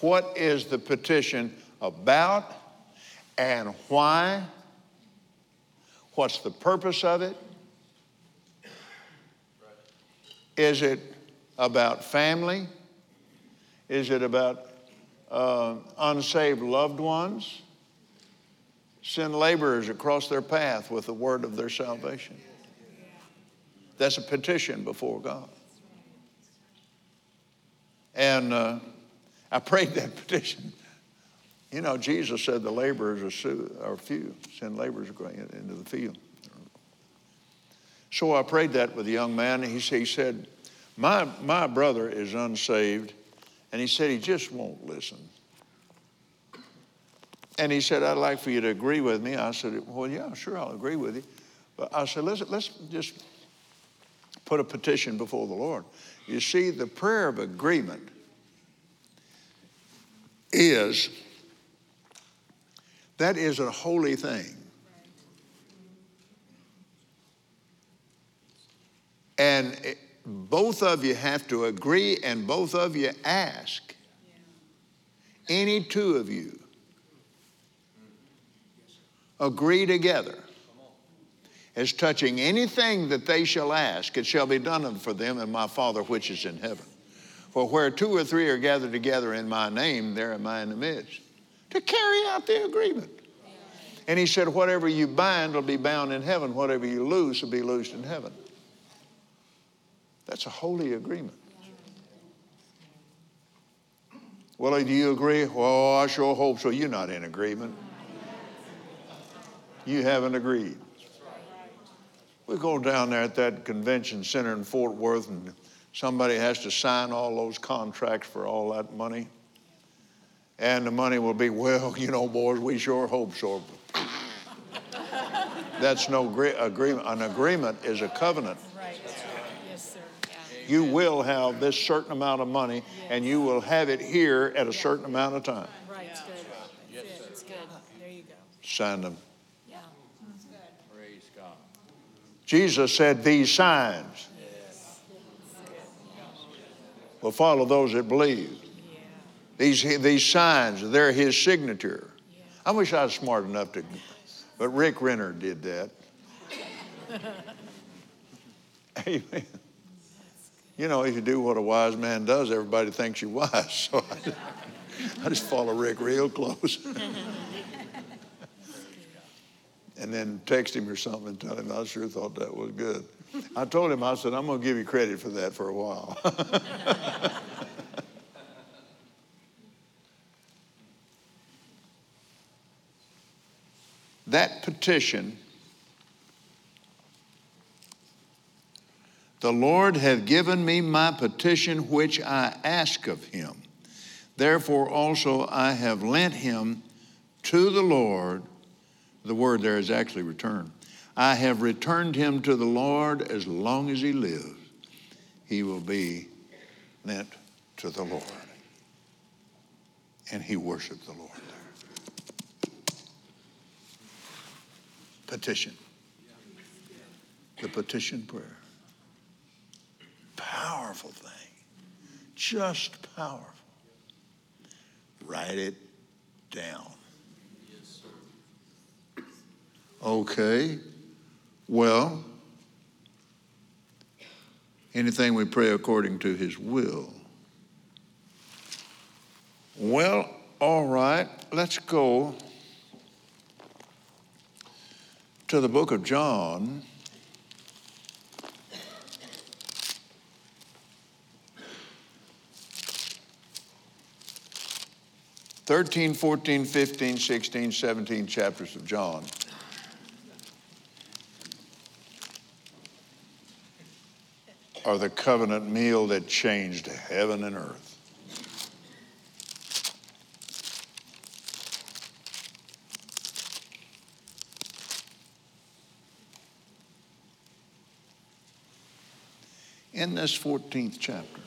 What is the petition about and why? What's the purpose of it? Is it about family? Is it about uh, unsaved loved ones? Send laborers across their path with the word of their salvation. That's a petition before God. And uh, I prayed that petition. You know, Jesus said the laborers are, few. Send laborers going into the field. So I prayed that with a young man. He, he said, my, my brother is unsaved, and he said he just won't listen. And he said, I'd like for you to agree with me. I said, Well, yeah, sure, I'll agree with you. But I said, Let's, let's just put a petition before the Lord. You see, the prayer of agreement is that is a holy thing. And both of you have to agree and both of you ask. Any two of you agree together as touching anything that they shall ask, it shall be done for them in my Father which is in heaven. For where two or three are gathered together in my name, there am I in the midst. To carry out the agreement. And he said, Whatever you bind will be bound in heaven, whatever you loose will be loosed in heaven. That's a holy agreement. Well, do you agree? Well, I sure hope so. You're not in agreement. You haven't agreed. We go down there at that convention center in Fort Worth, and somebody has to sign all those contracts for all that money. And the money will be, well, you know, boys, we sure hope so. That's no agree- agreement. An agreement is a covenant. Right. Yes, sir. You will have this certain amount of money, and you will have it here at a certain amount of time. Right, it's good. That's it. It's good. There you go. Sign them. Yeah. Praise God. Jesus said, These signs will follow those that believe. These, these signs, they're his signature. I wish I was smart enough to, but Rick Renner did that. Amen. You know, if you do what a wise man does, everybody thinks you're wise. So I, I just follow Rick real close. and then text him or something and tell him I sure thought that was good. I told him, I said, I'm going to give you credit for that for a while. that petition, the Lord hath given me my petition which I ask of him. Therefore also I have lent him to the Lord. The word there is actually return. I have returned him to the Lord as long as he lives. He will be lent to the Lord. And he worshiped the Lord there. Petition. The petition prayer. Powerful thing. Just powerful. Write it down. Okay. Well, anything we pray according to his will. Well, all right, let's go to the book of John. Thirteen, fourteen, fifteen, sixteen, seventeen chapters of John. Are the covenant meal that changed heaven and earth. In this 14th chapter,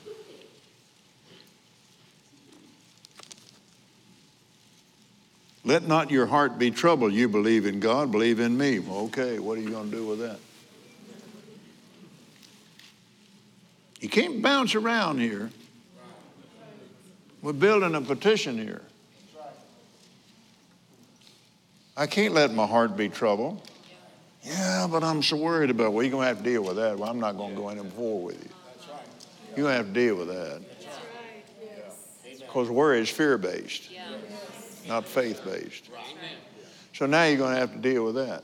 let not your heart be troubled. You believe in God, believe in me. Okay, what are you going to do with that? You can't bounce around here. We're building a petition here. I can't let my heart be troubled. Yeah, but I'm so worried about, well, you're going to have to deal with that. Well, I'm not going to go any more with you. You're going to have to deal with that. Because worry is fear based, not faith based. So now you're going to have to deal with that.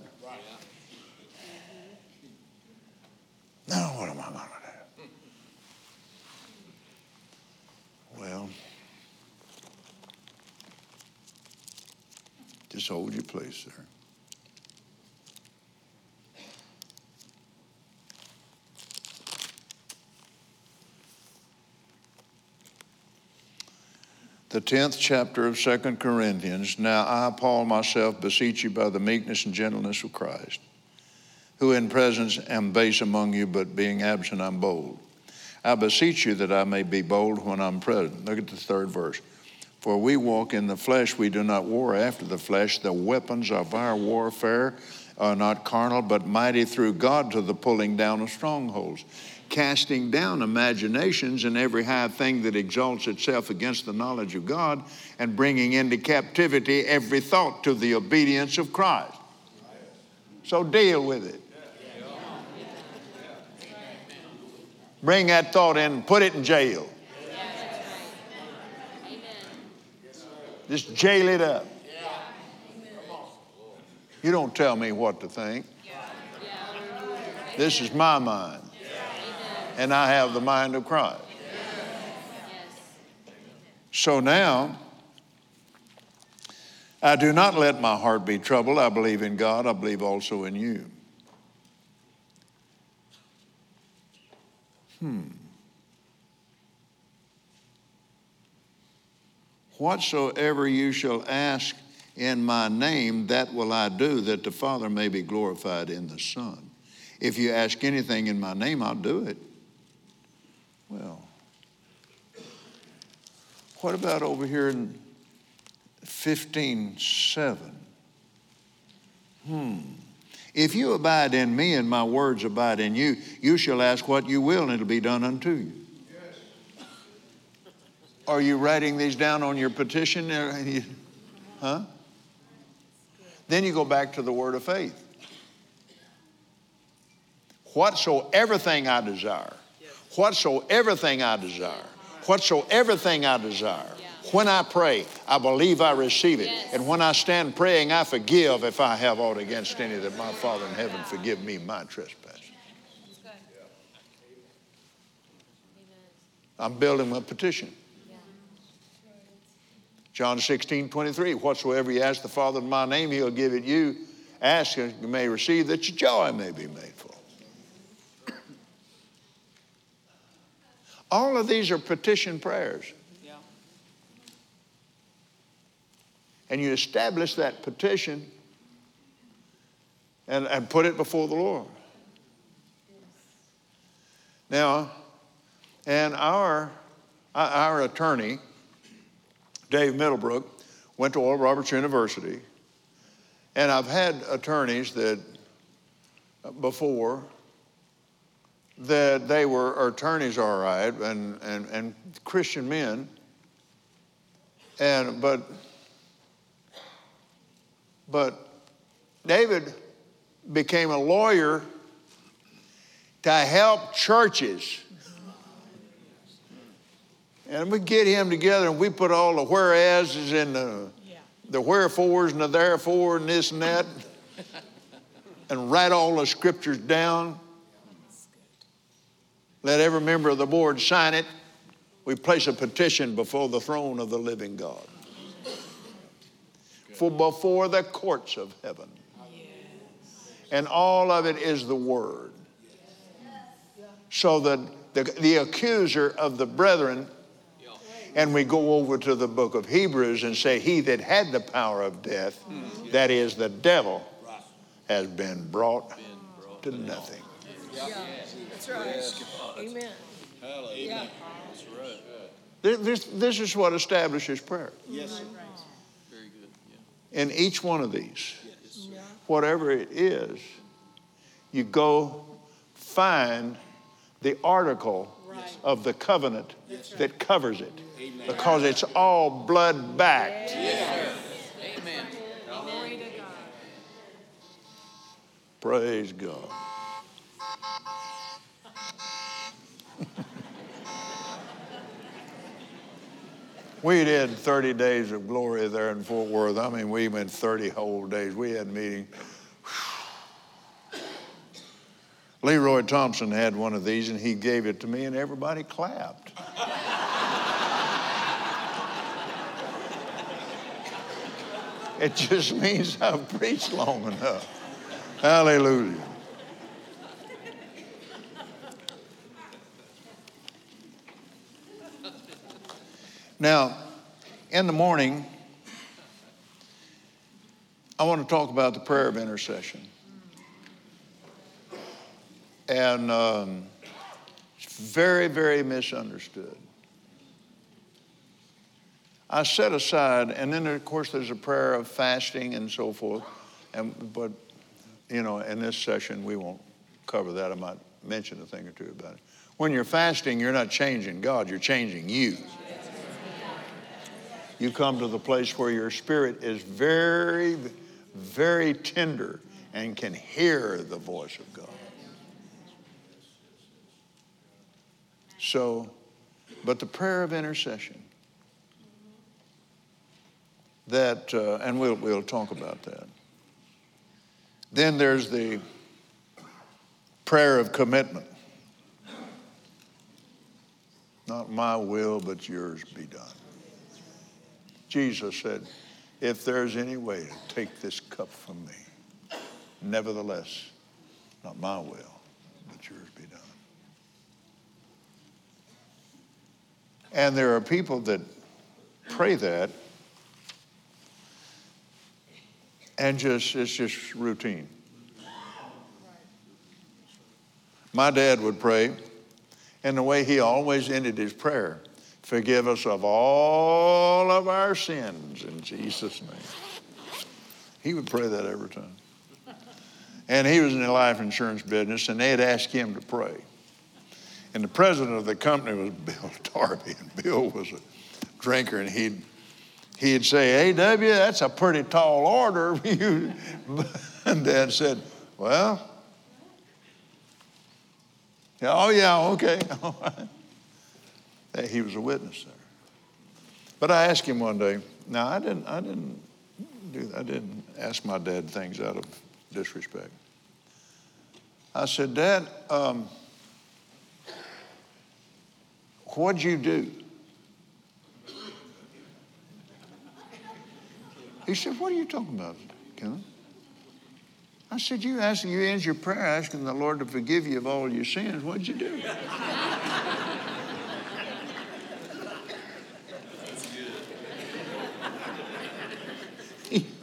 Now, what am I going to Well, just hold your place there. The 10th chapter of Second Corinthians. Now I, Paul, myself, beseech you by the meekness and gentleness of Christ, who in presence am base among you, but being absent I'm bold. I beseech you that I may be bold when I'm present. Look at the third verse. For we walk in the flesh, we do not war after the flesh. The weapons of our warfare are not carnal, but mighty through God to the pulling down of strongholds, casting down imaginations and every high thing that exalts itself against the knowledge of God, and bringing into captivity every thought to the obedience of Christ. So deal with it. Bring that thought in and put it in jail. Just jail it up. You don't tell me what to think. This is my mind. And I have the mind of Christ. So now, I do not let my heart be troubled. I believe in God. I believe also in you. Hmm. Whatsoever you shall ask in my name, that will I do, that the Father may be glorified in the Son. If you ask anything in my name, I'll do it. Well, what about over here in 15 7? Hmm. If you abide in me and my words abide in you, you shall ask what you will and it'll be done unto you. Are you writing these down on your petition? Huh? Then you go back to the word of faith. Whatsoever thing I desire, whatsoever thing I desire, whatsoever thing I desire. When I pray, I believe I receive it. And when I stand praying, I forgive if I have aught against any that my Father in heaven forgive me my trespass. I'm building my petition. John 16, 23. Whatsoever you ask the Father in my name, he'll give it you. Ask and you may receive that your joy may be made full. All of these are petition prayers. And you establish that petition and, and put it before the Lord. Now, and our, uh, our attorney, Dave Middlebrook, went to Oral Roberts University. And I've had attorneys that uh, before that they were attorneys, all right, and, and, and Christian men. And but but David became a lawyer to help churches and we get him together and we put all the whereases and the, yeah. the wherefores and the therefore and this and that and write all the scriptures down. Let every member of the board sign it. We place a petition before the throne of the living God. For before the courts of heaven. And all of it is the word. So that the, the accuser of the brethren and we go over to the book of Hebrews and say, He that had the power of death, mm. that is the devil, has been brought to nothing. Yeah, that's right. Amen. Yeah. That's right. This, this is what establishes prayer. Yes. Very good. Yeah. In each one of these, whatever it is, you go find the article right. of the covenant right. that covers it. Amen. Because it's all blood backed. Yes. Amen. Praise God. We did 30 days of glory there in Fort Worth. I mean, we went 30 whole days. We had meetings. Leroy Thompson had one of these and he gave it to me and everybody clapped. it just means I've preached long enough. Hallelujah. Now, in the morning, I want to talk about the prayer of intercession. And um, it's very, very misunderstood. I set aside, and then of course there's a prayer of fasting and so forth. And but you know, in this session we won't cover that. I might mention a thing or two about it. When you're fasting, you're not changing God, you're changing you. You come to the place where your spirit is very, very tender and can hear the voice of God. So, but the prayer of intercession, that, uh, and we'll, we'll talk about that. Then there's the prayer of commitment. Not my will, but yours be done. Jesus said, If there's any way to take this cup from me, nevertheless, not my will, but yours be done. And there are people that pray that and just it's just routine. My dad would pray, and the way he always ended his prayer, Forgive us of all of our sins in Jesus' name. He would pray that every time. And he was in the life insurance business, and they had asked him to pray. And the president of the company was Bill Darby, and Bill was a drinker, and he'd he'd say, "A.W., that's a pretty tall order." and Dad said, "Well, yeah, oh yeah, okay, all right." He was a witness there. But I asked him one day. Now I didn't, I didn't do, I didn't ask my dad things out of disrespect. I said, Dad, um, what'd you do? He said, What are you talking about? I said, You asked, you end your prayer asking the Lord to forgive you of all your sins. What'd you do?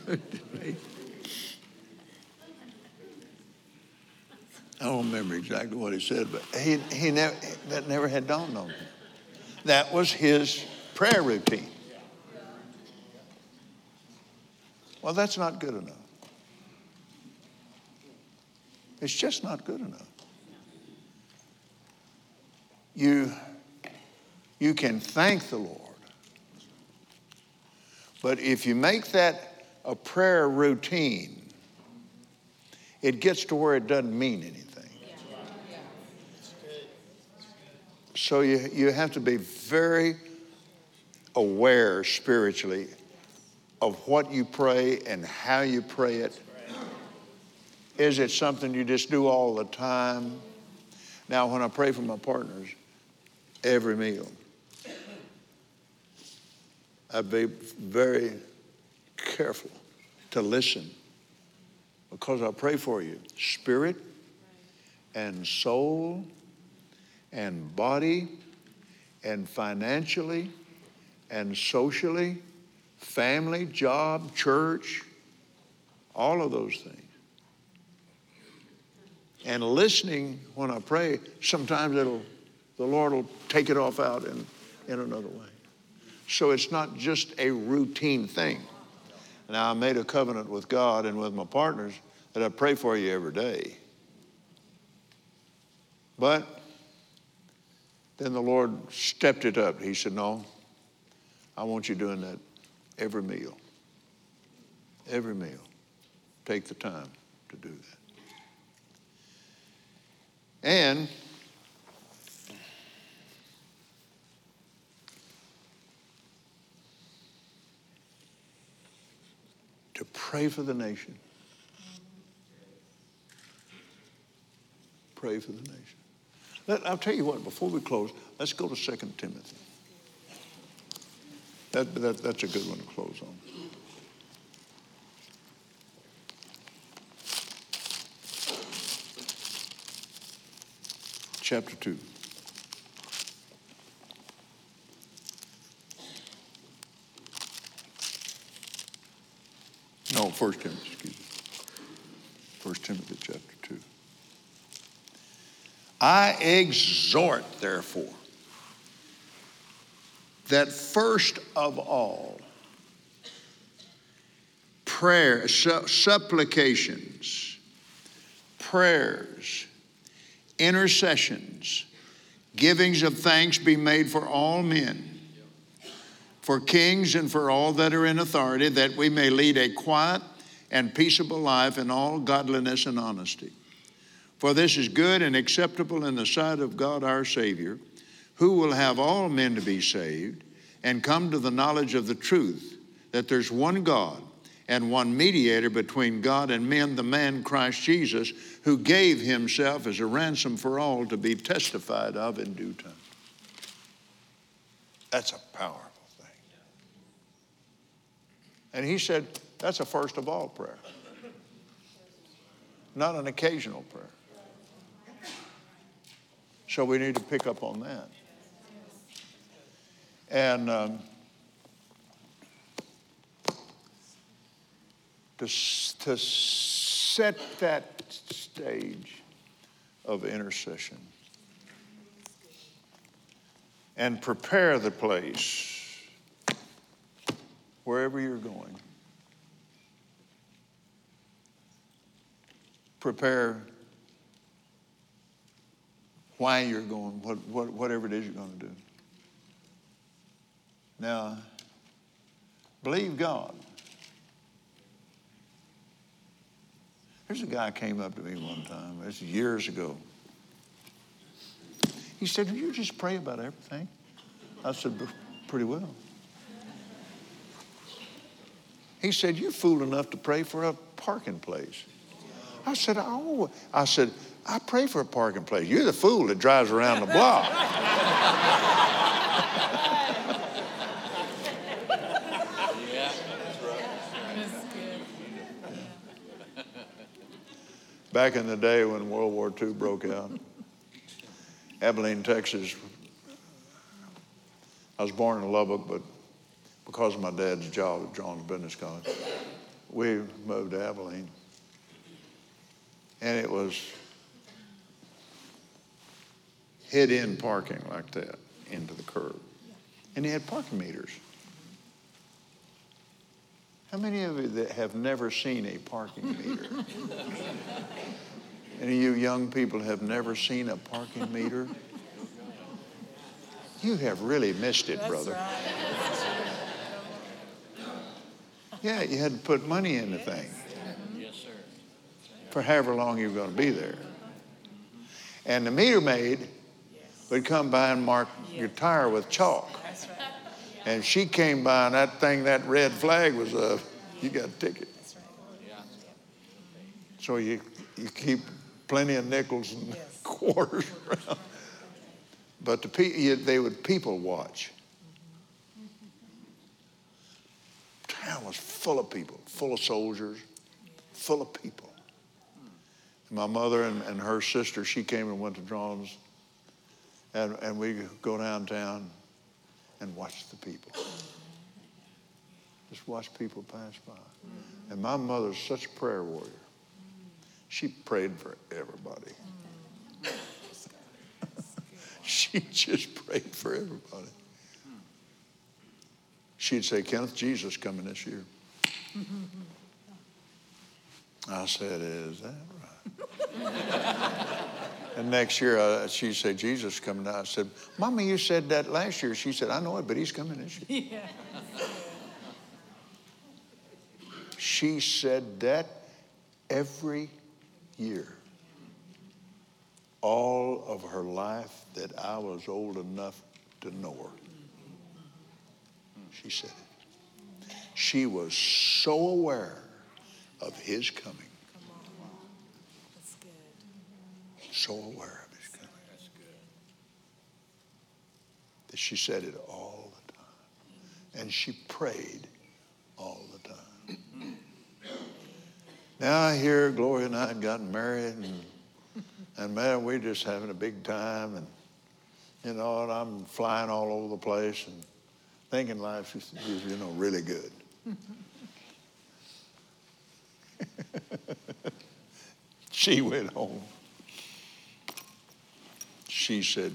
I don't remember exactly what he said, but he, he never, that never had dawned on him. That was his prayer routine. Well, that's not good enough. It's just not good enough. You, you can thank the Lord, but if you make that a prayer routine, it gets to where it doesn't mean anything. So you, you have to be very aware spiritually of what you pray and how you pray it. Is it something you just do all the time? Now, when I pray for my partners, every meal, I'd be very careful to listen because I pray for you spirit and soul and body and financially and socially, family, job, church, all of those things. And listening when I pray, sometimes it'll, the Lord will take it off out in, in another way. So it's not just a routine thing. Now, I made a covenant with God and with my partners that I pray for you every day. But then the Lord stepped it up. He said, No, I want you doing that every meal. Every meal. Take the time to do that. And to pray for the nation. Pray for the nation. Let, I'll tell you what, before we close, let's go to 2 Timothy. That, that, that's a good one to close on. Chapter 2. No, First Timothy, excuse me. First Timothy chapter 2. I exhort, therefore, that first of all, prayer, su- supplications, prayers, intercessions, givings of thanks be made for all men for kings and for all that are in authority, that we may lead a quiet and peaceable life in all godliness and honesty. For this is good and acceptable in the sight of God our Savior, who will have all men to be saved and come to the knowledge of the truth that there's one God and one mediator between God and men, the man Christ Jesus, who gave himself as a ransom for all to be testified of in due time. That's a power. And he said, that's a first of all prayer, not an occasional prayer. So we need to pick up on that. And um, to, to set that stage of intercession, and prepare the place wherever you're going. Prepare why you're going, what, what, whatever it is you're going to do. Now, believe God. There's a guy came up to me one time, this is years ago. He said, you just pray about everything? I said, Pretty well. He said, You fool enough to pray for a parking place. I said, Oh, I said, I pray for a parking place. You're the fool that drives around the block. Back in the day when World War II broke out, Abilene, Texas, I was born in Lubbock, but because of my dad's job at Draughon's Business College, we moved to Abilene. And it was head in parking like that into the curb. And he had parking meters. How many of you that have never seen a parking meter? Any of you young people have never seen a parking meter? You have really missed it, That's brother. right. Yeah, you had to put money in the thing Yes, sir. for however long you were going to be there. And the meter maid would come by and mark your tire with chalk. That's right. And she came by and that thing, that red flag was up. You got a ticket. That's right. So you, you keep plenty of nickels and quarters around. But the pe- they would people watch. Town was full of people, full of soldiers, full of people. And My mother and, and her sister, she came and went to Draughon's, and, and we go downtown and watch the people. Just watch people pass by. And my mother's such a prayer warrior. She prayed for everybody. she just prayed for everybody. She'd say, Kenneth, Jesus coming this year. I said, Is that right? and next year, uh, she'd say, Jesus coming. I said, Mama, you said that last year. She said, I know it, but he's coming this year. Yeah. She said that every year. All of her life that I was old enough to know her. She said it. She was so aware of his coming, so aware of his coming. That she said it all the time. And she prayed all the time. Now here, Gloria and I had gotten married, and, and man, we're just having a big time, and you know, and I'm flying all over the place and thinking life is, is you know, really good. she went home. She said,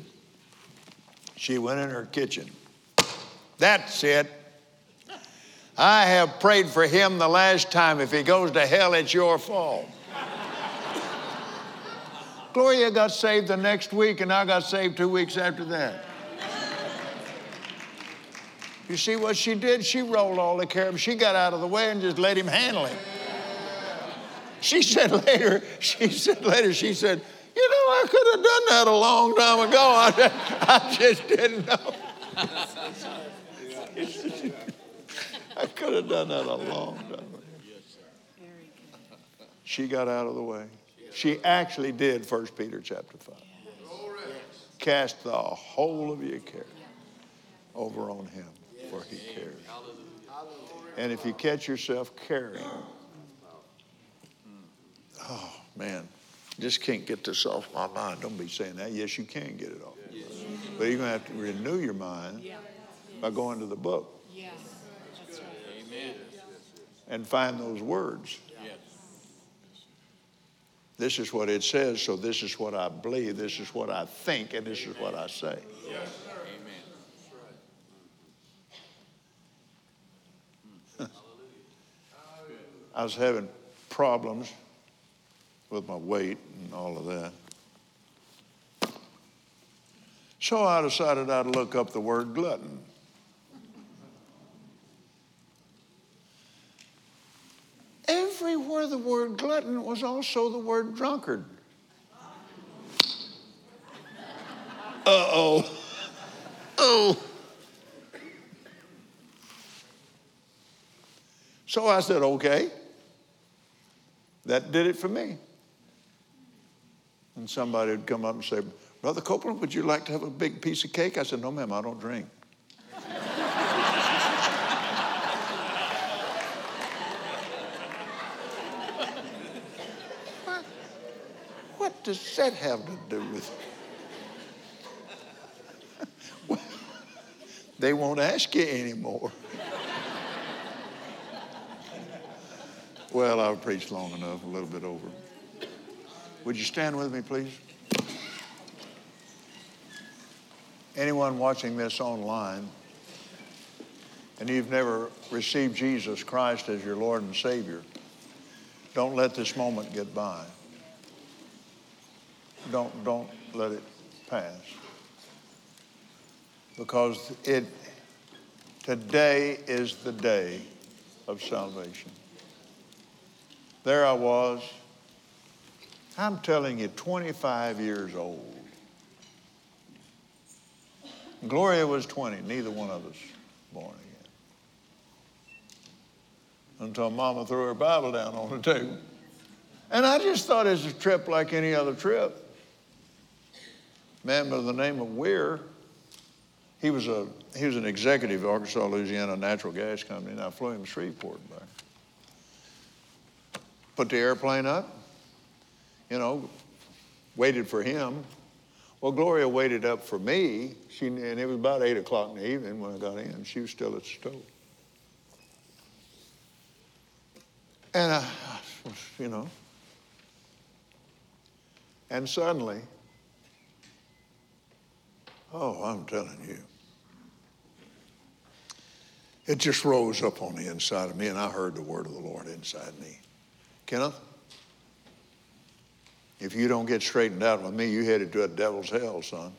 she went in her kitchen. That's it. I have prayed for him the last time. If he goes to hell, it's your fault. Gloria got saved the next week, and I got saved two weeks after that. You see what she did? She rolled all the care. She got out of the way and just let him handle it. She said later, she said later, she said, you know, I could have done that a long time ago. I, I just didn't know. I could have done that a long time ago. She got out of the way. She actually did 1 Peter chapter 5. Cast the whole of your care over on him, for he cares. And if you catch yourself caring, oh man, just can't get this off my mind. Don't be saying that. Yes, you can get it off. But you're going to have to renew your mind by going to the book and find those words. This is what it says, so this is what I believe, this is what I think, and this is what I say. I was having problems with my weight and all of that. So I decided I'd look up the word glutton. Everywhere the word glutton was also the word drunkard. Uh oh. Oh. So I said, okay. That did it for me. And somebody would come up and say, Brother Copeland, would you like to have a big piece of cake? I said, No, ma'am, I don't drink. what? what does that have to do with it? they won't ask you anymore. Well, I've preached long enough, a little bit over. Would you stand with me, please? Anyone watching this online and you've never received Jesus Christ as your Lord and Savior, don't let this moment get by. Don't, don't let it pass. Because it, today is the day of salvation. There I was I'm telling you, 25 years old. Gloria was 20, neither one of us born again. Until Mama threw her Bible down on the table. And I just thought it was a trip like any other trip. Man by the name of Weir, he was, a, he was an executive of Arkansas, Louisiana Natural Gas Company, and I flew him to Shreveport back. Put the airplane up, you know, waited for him. Well, Gloria waited up for me. She, and it was about 8 o'clock in the evening when I got in. She was still at the stove. And I, you know, and suddenly, oh, I'm telling you, it just rose up on the inside of me, and I heard the word of the Lord inside me. Kenneth, if you don't get straightened out with me, you headed to a devil's hell, son.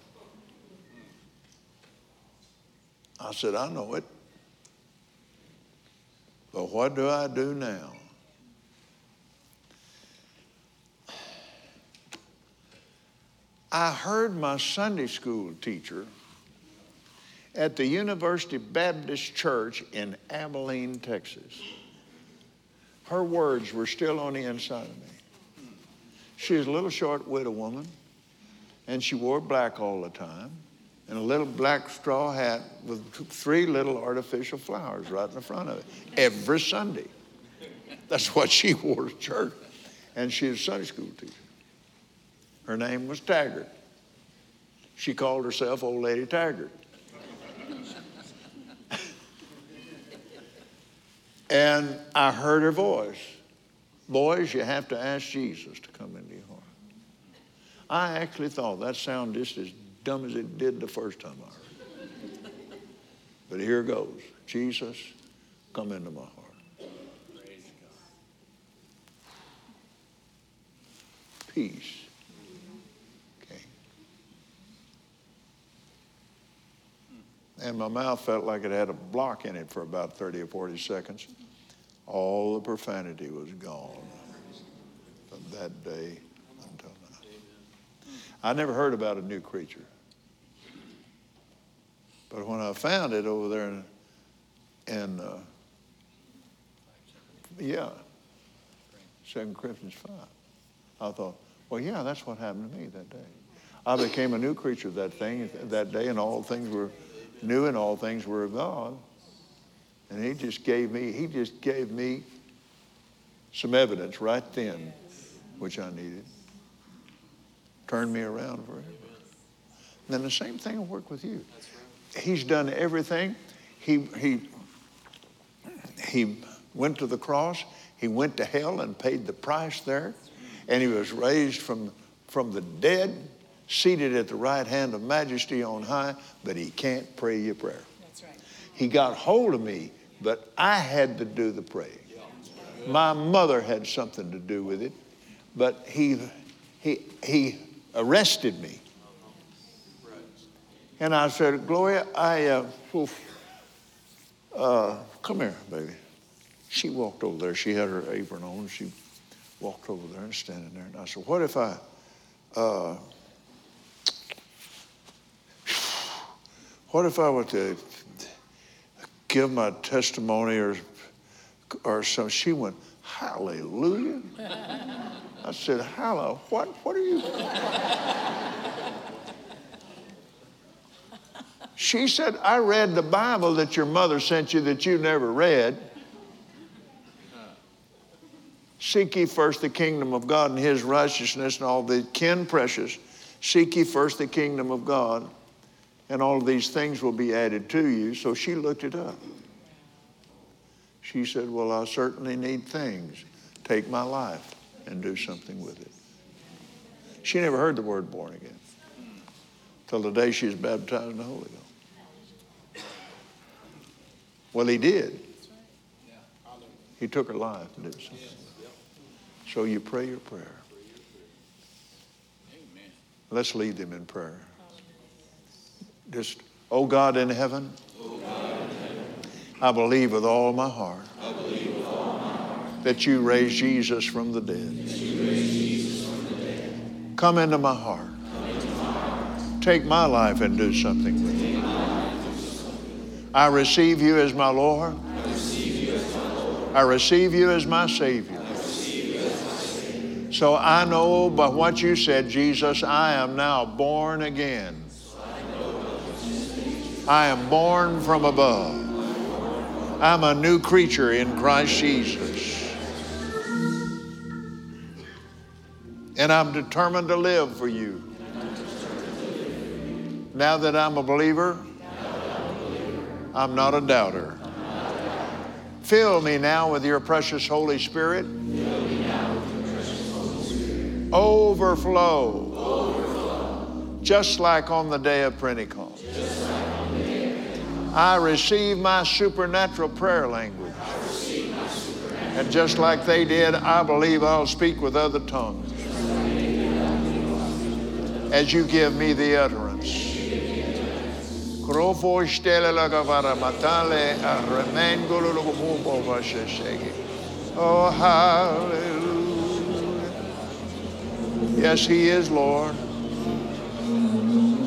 I said, I know it. But what do I do now? I heard my Sunday school teacher at the University Baptist Church in Abilene, Texas. Her words were still on the inside of me. She was a little short widow woman, and she wore black all the time, and a little black straw hat with three little artificial flowers right in the front of it every Sunday. That's what she wore to church. And she was a Sunday school teacher. Her name was Taggart. She called herself Old Lady Taggart. And I heard her voice. Boys, you have to ask Jesus to come into your heart. I actually thought that sounded just as dumb as it did the first time I heard it. But here goes Jesus, come into my heart. Peace. And my mouth felt like it had a block in it for about 30 or 40 seconds all the profanity was gone from that day until now. I never heard about a new creature. But when I found it over there in, in uh, yeah, Second Corinthians 5, I thought, well, yeah, that's what happened to me that day. I became a new creature that thing that day, and all things were new, and all things were of God. And he just gave me, he just gave me some evidence right then, which I needed. Turned me around forever. And then the same thing will work with you. He's done everything. He, he, he went to the cross. He went to hell and paid the price there. And he was raised from, from the dead, seated at the right hand of majesty on high, but he can't pray your prayer. That's right. He got hold of me but I had to do the praying. My mother had something to do with it, but he, he, he arrested me. And I said, Gloria, I, uh, uh, come here, baby. She walked over there. She had her apron on. She walked over there and standing there. And I said, What if I, uh, what if I were to give my testimony or, or something? She went, Hallelujah. I said, Hello, what, what are you? She said, I read the Bible that your mother sent you that you never read. Seek ye first the kingdom of God and his righteousness and all the kin precious. Seek ye first the kingdom of God, and all of these things will be added to you. So she looked it up. She said, Well, I certainly need things. Take my life and do something with it. She never heard the word born again till the day she was baptized in the Holy Ghost. Well, he did. He took her life and did something. So you pray your prayer. Let's lead them in prayer. Just, oh God in heaven, I believe with all my heart that you raised Jesus from the dead. Come into my heart. Take my life and do something with it. I receive you as my Lord. I receive you as my Savior. So I know by what you said, Jesus, I am now born again. I am born from above. I'm a new creature in Christ Jesus. And I'm determined to live for you. Now that I'm a believer, I'm not a doubter. Fill me now with your precious Holy Spirit overflow. Just, like on the day of Pentecost. I receive my supernatural prayer language. And just like they did, I believe I'll speak with other tongues as you give me the utterance. Oh, hallelujah. Yes, He is Lord.